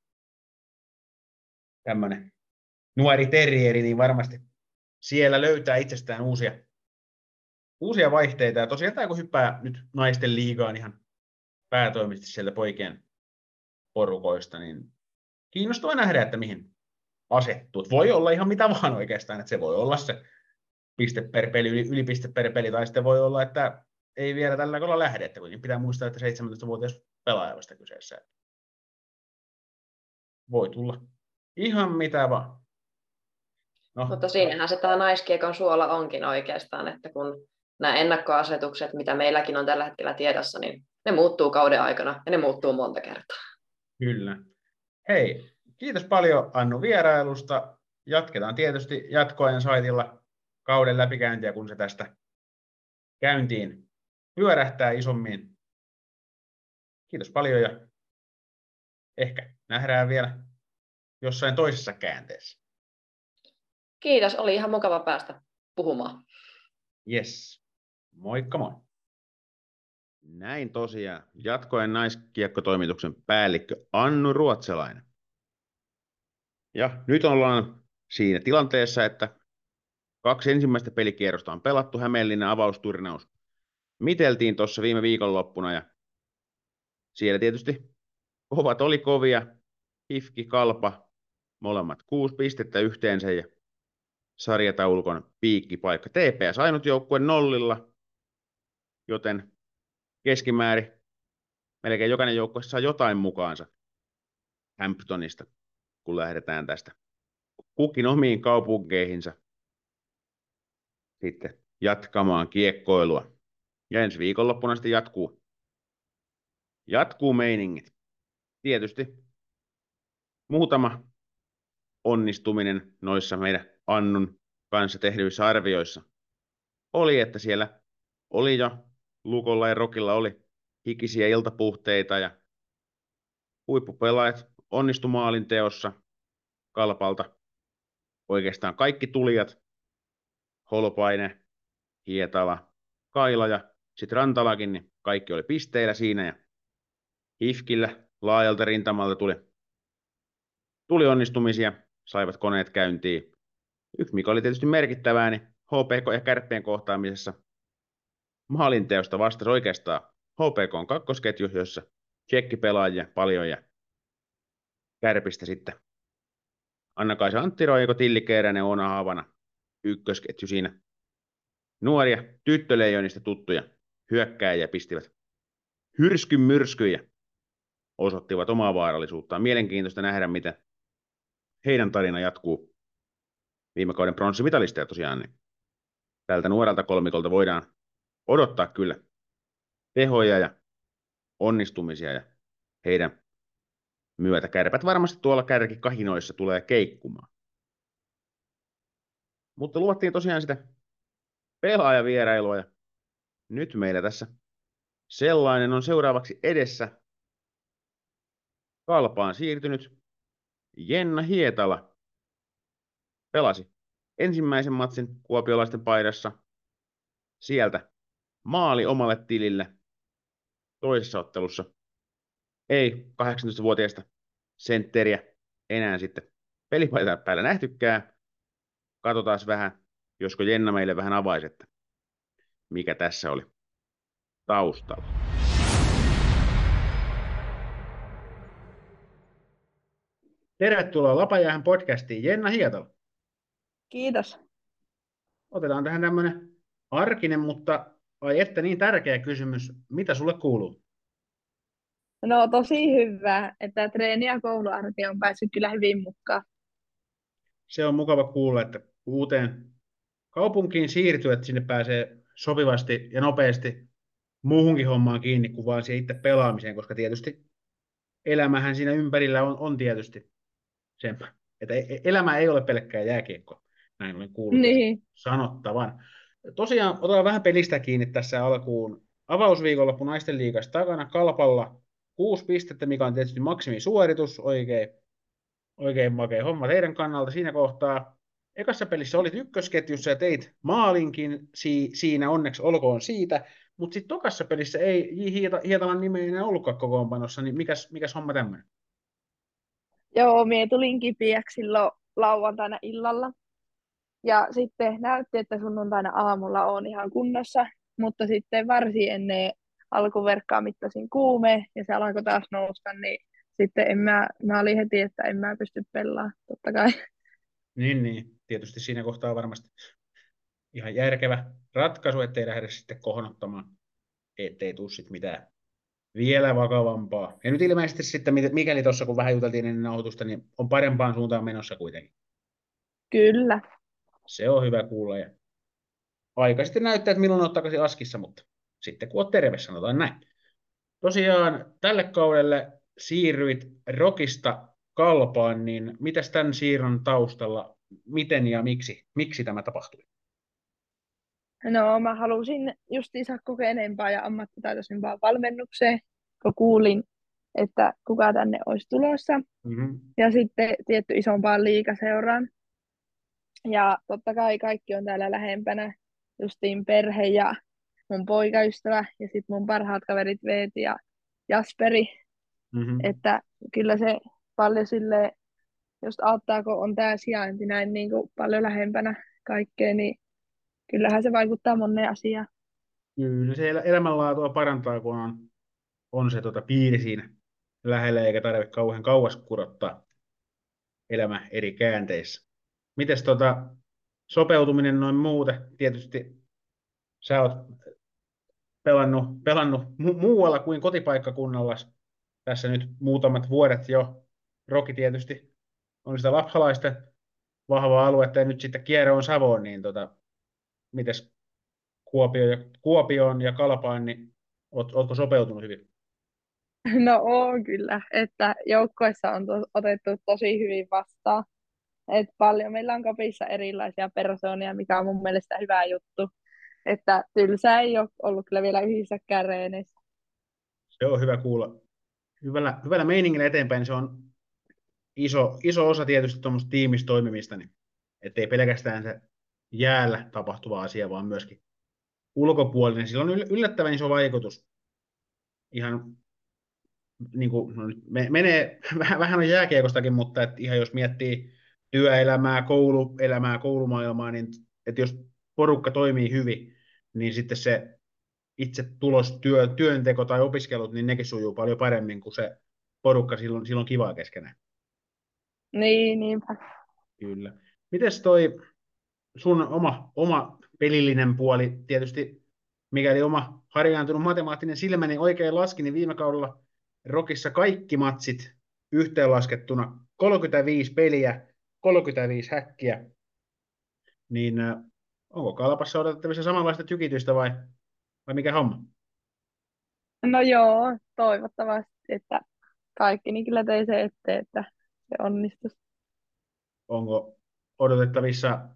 Speaker 1: tämmöinen nuori terrieri, niin varmasti siellä löytää itsestään uusia, uusia vaihteita. Ja tosiaan tämä kun hyppää nyt naisten liigaan ihan päätoimisesti sieltä poikien porukoista, niin kiinnostaa nähdä, että mihin asettuu. Voi olla ihan mitä vaan oikeastaan, että se voi olla se piste per peli, yli, yli piste per peli, tai sitten voi olla, että ei vielä tällä kolla lähde, että kun pitää muistaa, että 17-vuotias pelaaja vasta kyseessä. Voi tulla ihan mitä vaan.
Speaker 2: No. Mutta siinähän se tämä naiskiekon suola onkin oikeastaan, että kun nämä ennakkoasetukset, mitä meilläkin on tällä hetkellä tiedossa, niin ne muuttuu kauden aikana ja ne muuttuu monta kertaa.
Speaker 1: Kyllä. Hei, kiitos paljon Annu vierailusta. Jatketaan tietysti jatkoajan saitilla kauden läpikäyntiä, kun se tästä käyntiin pyörähtää isommin. Kiitos paljon ja ehkä nähdään vielä jossain toisessa käänteessä.
Speaker 2: Kiitos, oli ihan mukava päästä puhumaan.
Speaker 1: Yes. Moikka moi. Näin tosiaan jatkoen naiskiekkotoimituksen päällikkö Annu Ruotsalainen. Ja nyt ollaan siinä tilanteessa, että kaksi ensimmäistä pelikierrosta on pelattu. Hämeenlinnan avausturnaus miteltiin tuossa viime viikonloppuna ja siellä tietysti kovat oli kovia. Hifki, Kalpa, molemmat kuusi pistettä yhteensä ja sarjataulukon piikkipaikka. TPS ainut joukkue nollilla, joten keskimäärin melkein jokainen joukkue saa jotain mukaansa Hamptonista, kun lähdetään tästä kukin omiin kaupunkeihinsa sitten jatkamaan kiekkoilua. Ja ensi viikonloppuna sitten jatkuu, jatkuu meiningit. Tietysti muutama onnistuminen noissa meidän Annun kanssa tehdyissä arvioissa oli, että siellä oli jo Lukolla ja Rokilla oli hikisiä iltapuhteita ja huippupelaajat onnistu maalin teossa Kalpalta. Oikeastaan kaikki tulijat, Holopaine, Hietala, Kaila ja sitten Rantalakin, niin kaikki oli pisteillä siinä ja Hifkillä laajalta rintamalta tuli, tuli onnistumisia, saivat koneet käyntiin. Yksi, mikä oli tietysti merkittävää, niin HPK ja Kärppien kohtaamisessa maalinteosta vastasi oikeastaan HPK on kakkosketju, jossa tsekkipelaajia paljon ja kärpistä sitten Anna-Kaisa Antti Roiko, Tilli Keeränen, Oona Haavana, ykkösketju siinä. Nuoria tyttöleijonista tuttuja hyökkääjiä pistivät hyrskyn myrskyjä osoittivat omaa vaarallisuuttaan. Mielenkiintoista nähdä, miten heidän tarina jatkuu viime kauden pronssimitalisteja tosiaan. Niin tältä nuorelta kolmikolta voidaan odottaa kyllä tehoja ja onnistumisia ja heidän myötä kärpät varmasti tuolla kärkikahinoissa tulee keikkumaan. Mutta luvattiin tosiaan sitä pelaajavierailua ja nyt meillä tässä sellainen on seuraavaksi edessä. Kalpaan siirtynyt Jenna Hietala pelasi ensimmäisen matsin kuopiolaisten paidassa. Sieltä maali omalle tilille toisessa ottelussa. Ei 18-vuotiaista sentteriä enää sitten pelipaitaa päällä nähtykään. Katsotaan vähän, josko Jenna meille vähän avaisi, että mikä tässä oli taustalla. Tervetuloa Lapajäähän podcastiin, Jenna Hietala.
Speaker 3: Kiitos.
Speaker 1: Otetaan tähän tämmöinen arkinen, mutta ai että niin tärkeä kysymys. Mitä sulle kuuluu?
Speaker 3: No tosi hyvä, että treeni ja kouluarki on päässyt kyllä hyvin mukaan.
Speaker 1: Se on mukava kuulla, että uuteen kaupunkiin siirtyy, että sinne pääsee sopivasti ja nopeasti muuhunkin hommaan kiinni kuin vaan siihen itse pelaamiseen, koska tietysti elämähän siinä ympärillä on, on tietysti sen, että e-, e-, elämä ei ole pelkkää jääkiekko, näin olen kuullut niin. sanottavan. Tosiaan otetaan vähän pelistä kiinni tässä alkuun. Avausviikonloppu naisten liigassa takana Kalpalla kuusi pistettä, mikä on tietysti maksimisuoritus, oikein, oikein makea homma teidän kannalta siinä kohtaa. Ekassa pelissä olit ykkösketjussa ja teit maalinkin si- siinä, onneksi olkoon siitä, mutta sitten tokassa pelissä ei Hieta, Hietalan nimeen ollutkaan kokoonpanossa, niin mikäs, mikäs homma tämmöinen?
Speaker 3: Joo, mie tulin kipiäksi silloin lauantaina illalla. Ja sitten näytti, että sunnuntaina aamulla on ihan kunnossa, mutta sitten varsin ennen alkuverkkaa mittasin kuume ja se alkoi taas nousta, niin sitten en mä, mä olin heti, että en mä pysty pelaamaan, totta kai.
Speaker 1: Niin, niin. Tietysti siinä kohtaa varmasti ihan järkevä ratkaisu, ettei lähde sitten kohnottamaan, ettei tule sitten mitään vielä vakavampaa. Ja nyt ilmeisesti sitten, mikäli tuossa kun vähän juteltiin ennen nauhoitusta, niin on parempaan suuntaan menossa kuitenkin.
Speaker 3: Kyllä.
Speaker 1: Se on hyvä kuulla. Ja aika sitten näyttää, että milloin olet takaisin askissa, mutta sitten kun olet terve, sanotaan näin. Tosiaan tälle kaudelle siirryit Rokista Kalpaan, niin mitäs tämän siirron taustalla, miten ja miksi, miksi tämä tapahtui?
Speaker 3: No mä halusin justiinsa kokeneempaa ja ammattitaitoisempaa valmennukseen, kun kuulin, että kuka tänne olisi tulossa. Mm-hmm. Ja sitten tietty isompaan liikaseuraan. Ja totta kai kaikki on täällä lähempänä, justiin perhe ja mun poikaystävä ja sitten mun parhaat kaverit Veeti ja Jasperi. Mm-hmm. Että kyllä se paljon sille, jos auttaa, kun on tämä sijainti näin niin kuin paljon lähempänä kaikkea, niin kyllähän se vaikuttaa moneen asiaan.
Speaker 1: Kyllä se elämänlaatua parantaa, kun on, on se tota, piiri siinä lähellä, eikä tarvitse kauhean kauas kurottaa elämä eri käänteissä. Mites tota, sopeutuminen noin muuten? Tietysti sä oot pelannut, pelannut mu- muualla kuin kotipaikkakunnalla tässä nyt muutamat vuodet jo. Roki tietysti on sitä lappalaisten vahvaa aluetta ja nyt sitten kierre on Savoon, niin tota, mites Kuopio ja, Kuopioon ja Kalpaan, niin oot, ootko sopeutunut hyvin?
Speaker 3: No on kyllä, että joukkoissa on to, otettu tosi hyvin vastaan. Et paljon meillä on kapissa erilaisia persoonia, mikä on mun mielestä hyvä juttu. Että tylsä ei ole ollut kyllä vielä yhdessäkään reeneissä.
Speaker 1: Se on hyvä kuulla. Hyvällä, hyvällä meiningillä eteenpäin se on iso, iso osa tietysti tuommoista tiimistä toimimista, niin ettei pelkästään se jäällä tapahtuva asia, vaan myöskin ulkopuolinen. Sillä on yllättävän iso vaikutus. Ihan niin kuin, no menee vähän on jääkiekostakin, mutta et ihan jos miettii työelämää, kouluelämää, koulumaailmaa, niin että jos porukka toimii hyvin, niin sitten se itse tulos, työ, työnteko tai opiskelut, niin nekin sujuu paljon paremmin kuin se porukka silloin, silloin kivaa keskenään.
Speaker 3: Niin, niinpä.
Speaker 1: Kyllä. Mites toi sun oma, oma pelillinen puoli, tietysti mikäli oma harjaantunut matemaattinen silmäni oikein laski, niin viime kaudella Rokissa kaikki matsit yhteenlaskettuna 35 peliä, 35 häkkiä, niin onko Kalpassa odotettavissa samanlaista tykitystä vai, vai mikä homma?
Speaker 3: No joo, toivottavasti, että kaikki niin kyllä tei se eteen, että se onnistuisi.
Speaker 1: Onko odotettavissa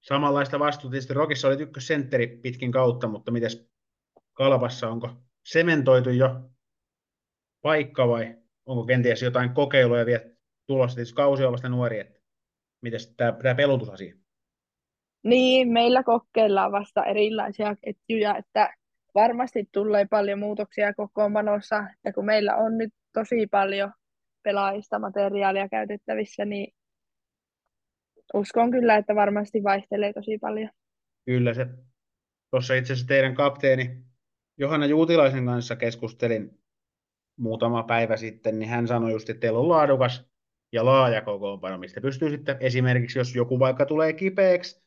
Speaker 1: samanlaista vastuuta? Tietysti Rokissa oli ykkössentteri pitkin kautta, mutta miten Kalpassa, onko sementoitu jo paikka vai onko kenties jotain kokeiluja vielä tulossa? Tietysti kausi on vasta nuori, että miten tämä, tämä pelutusasia?
Speaker 3: Niin, meillä kokeillaan vasta erilaisia ketjuja, että varmasti tulee paljon muutoksia kokoonpanossa, ja kun meillä on nyt tosi paljon pelaajista materiaalia käytettävissä, niin uskon kyllä, että varmasti vaihtelee tosi paljon.
Speaker 1: Kyllä se. Tuossa itse asiassa teidän kapteeni Johanna Juutilaisen kanssa keskustelin muutama päivä sitten, niin hän sanoi just, että teillä on laadukas ja laaja kokoonpano, mistä pystyy sitten esimerkiksi, jos joku vaikka tulee kipeäksi,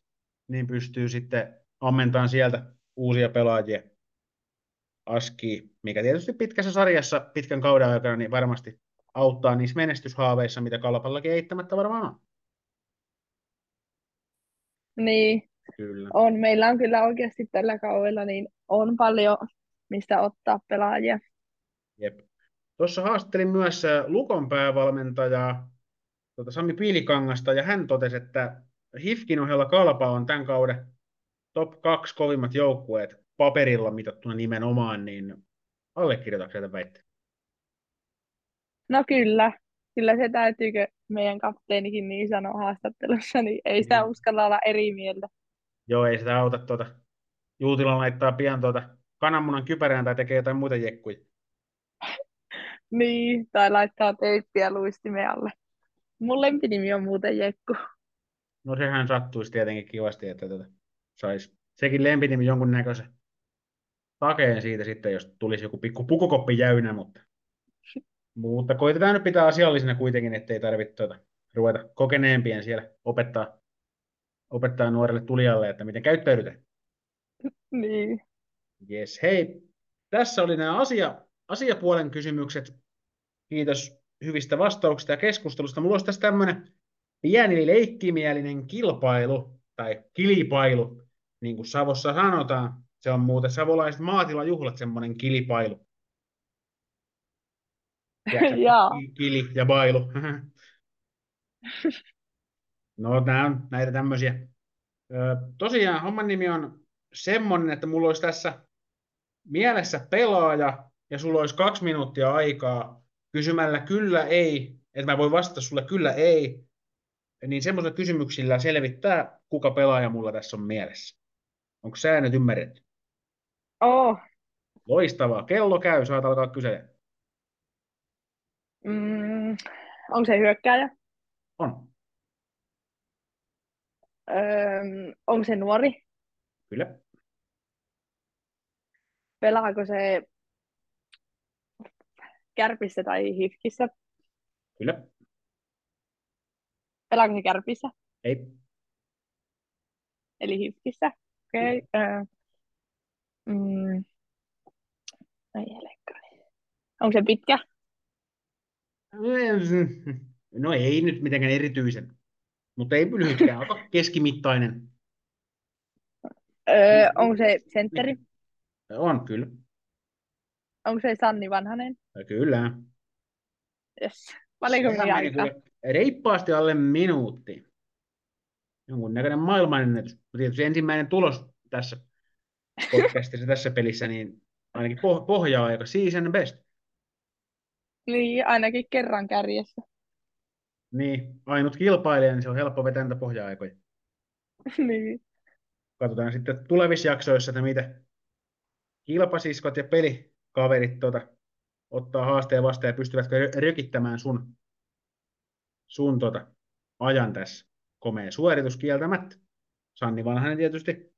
Speaker 1: niin pystyy sitten ammentamaan sieltä uusia pelaajia askiin, mikä tietysti pitkässä sarjassa pitkän kauden aikana niin varmasti auttaa niissä menestyshaaveissa, mitä Kalpallakin eittämättä varmaan on.
Speaker 3: Niin, kyllä. on. Meillä on kyllä oikeasti tällä kaudella niin on paljon, mistä ottaa pelaajia.
Speaker 1: Jep. Tuossa haastattelin myös äh, Lukon päävalmentajaa tuota Sami Piilikangasta, ja hän totesi, että Hifkin ohella Kalpa on tämän kauden top 2 kovimmat joukkueet paperilla mitattuna nimenomaan, niin allekirjoitatko sieltä väitteen?
Speaker 3: No kyllä, kyllä se täytyykö meidän kapteenikin niin sanoa haastattelussa, niin ei sitä mm. uskalla olla eri mieltä.
Speaker 1: Joo, ei sitä auta tuota. Juutila laittaa pian tuota kananmunan kypärään tai tekee jotain muita jekkuja.
Speaker 3: niin, tai laittaa teippiä luistimeen alle. Mun lempinimi on muuten Jekku.
Speaker 1: No sehän sattuisi tietenkin kivasti, että tuota, saisi sekin lempinimi jonkun näköisen takeen siitä sitten, jos tulisi joku pikku pukukoppi jäynä, mutta, mutta koitetaan nyt pitää asiallisena kuitenkin, ettei tarvitse tuota, ruveta kokeneempien siellä opettaa, opettaa nuorelle tulijalle, että miten käyttäydytään.
Speaker 3: Niin.
Speaker 1: Yes, hei. Tässä oli nämä asia, asiapuolen kysymykset. Kiitos hyvistä vastauksista ja keskustelusta. Mulla olisi tässä tämmöinen pieni leikkimielinen kilpailu tai kilpailu, niin kuin Savossa sanotaan. Se on muuten savolaiset maatilajuhlat semmoinen kilpailu. Kili ja bailu. no, nämä on näitä tämmöisiä. Tosiaan homman nimi on semmoinen, että mulla olisi tässä mielessä pelaaja ja sulla olisi kaksi minuuttia aikaa kysymällä kyllä ei, että mä voin vastata sulle kyllä ei, niin semmoisilla kysymyksillä selvittää, kuka pelaaja mulla tässä on mielessä. Onko säännöt ymmärretty?
Speaker 3: Oh.
Speaker 1: Loistavaa. Kello käy, saat alkaa kysyä.
Speaker 3: Mm, onko se hyökkääjä?
Speaker 1: On.
Speaker 3: Öö, onko se nuori?
Speaker 1: Kyllä.
Speaker 3: Pelaako se Kärpissä tai Hifkissä?
Speaker 1: Kyllä.
Speaker 3: Pelaako se Kärpissä?
Speaker 1: Ei.
Speaker 3: Eli Hifkissä? Okei. Okay. Öö, mm, ei Onko se pitkä?
Speaker 1: No ei nyt mitenkään erityisen, mutta ei lyhytkään, aika keskimittainen.
Speaker 3: Öö, onko se sentteri?
Speaker 1: On, kyllä.
Speaker 3: Onko se Sanni Vanhanen?
Speaker 1: Kyllä.
Speaker 3: Yes. Paljonko meni aikaa?
Speaker 1: Reippaasti alle minuutti. Jonkun näköinen maailmanennätys. Tietysti ensimmäinen tulos tässä podcastissa tässä pelissä, niin ainakin poh- pohjaa-aika, season best.
Speaker 3: Niin, ainakin kerran kärjessä.
Speaker 1: Niin, ainut kilpailija, niin se on helppo vetää niitä pohja-aikoja.
Speaker 3: niin.
Speaker 1: Katsotaan sitten tulevissa jaksoissa, että mitä kilpasiskot ja pelikaverit tuota, ottaa haasteen vastaan ja pystyvätkö rykittämään sun, sun tuota, ajan tässä. Komea suoritus kieltämättä. Sanni Vanhanen tietysti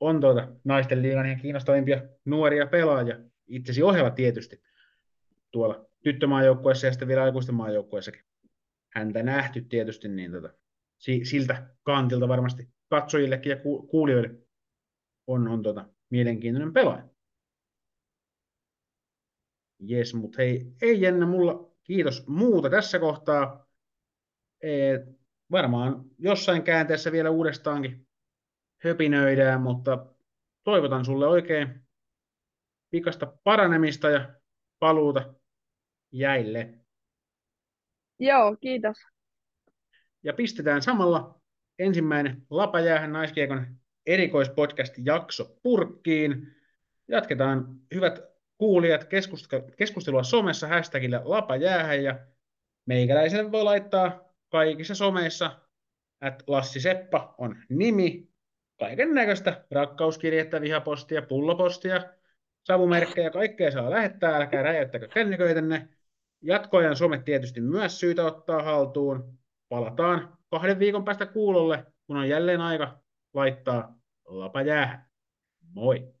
Speaker 1: on tuota naisten liigan ihan kiinnostavimpia nuoria pelaajia, itsesi ohella tietysti, tuolla tyttömaajoukkueessa ja sitten vielä aikuisten maajoukkueessakin. Häntä nähty tietysti, niin tota, siltä kantilta varmasti katsojillekin ja kuulijoille on, on tota, mielenkiintoinen pelaaja. Jes, mutta hei, ei jännä mulla kiitos muuta tässä kohtaa. E, varmaan jossain käänteessä vielä uudestaankin höpinöidään, mutta toivotan sulle oikein pikasta paranemista ja paluuta jäille.
Speaker 3: Joo, kiitos.
Speaker 1: Ja pistetään samalla ensimmäinen Lapajäähän naiskiekon erikoispodcast-jakso purkkiin. Jatketaan hyvät kuulijat keskustelua somessa hashtagillä lapajäähän ja meikäläiselle voi laittaa kaikissa someissa, että Lassi Seppa on nimi, kaiken näköistä rakkauskirjettä, vihapostia, pullopostia, savumerkkejä, kaikkea saa lähettää, älkää räjäyttäkö kännyköitänne. Jatkoajan somet tietysti myös syytä ottaa haltuun. Palataan kahden viikon päästä kuulolle, kun on jälleen aika laittaa lapa jäähän. Moi!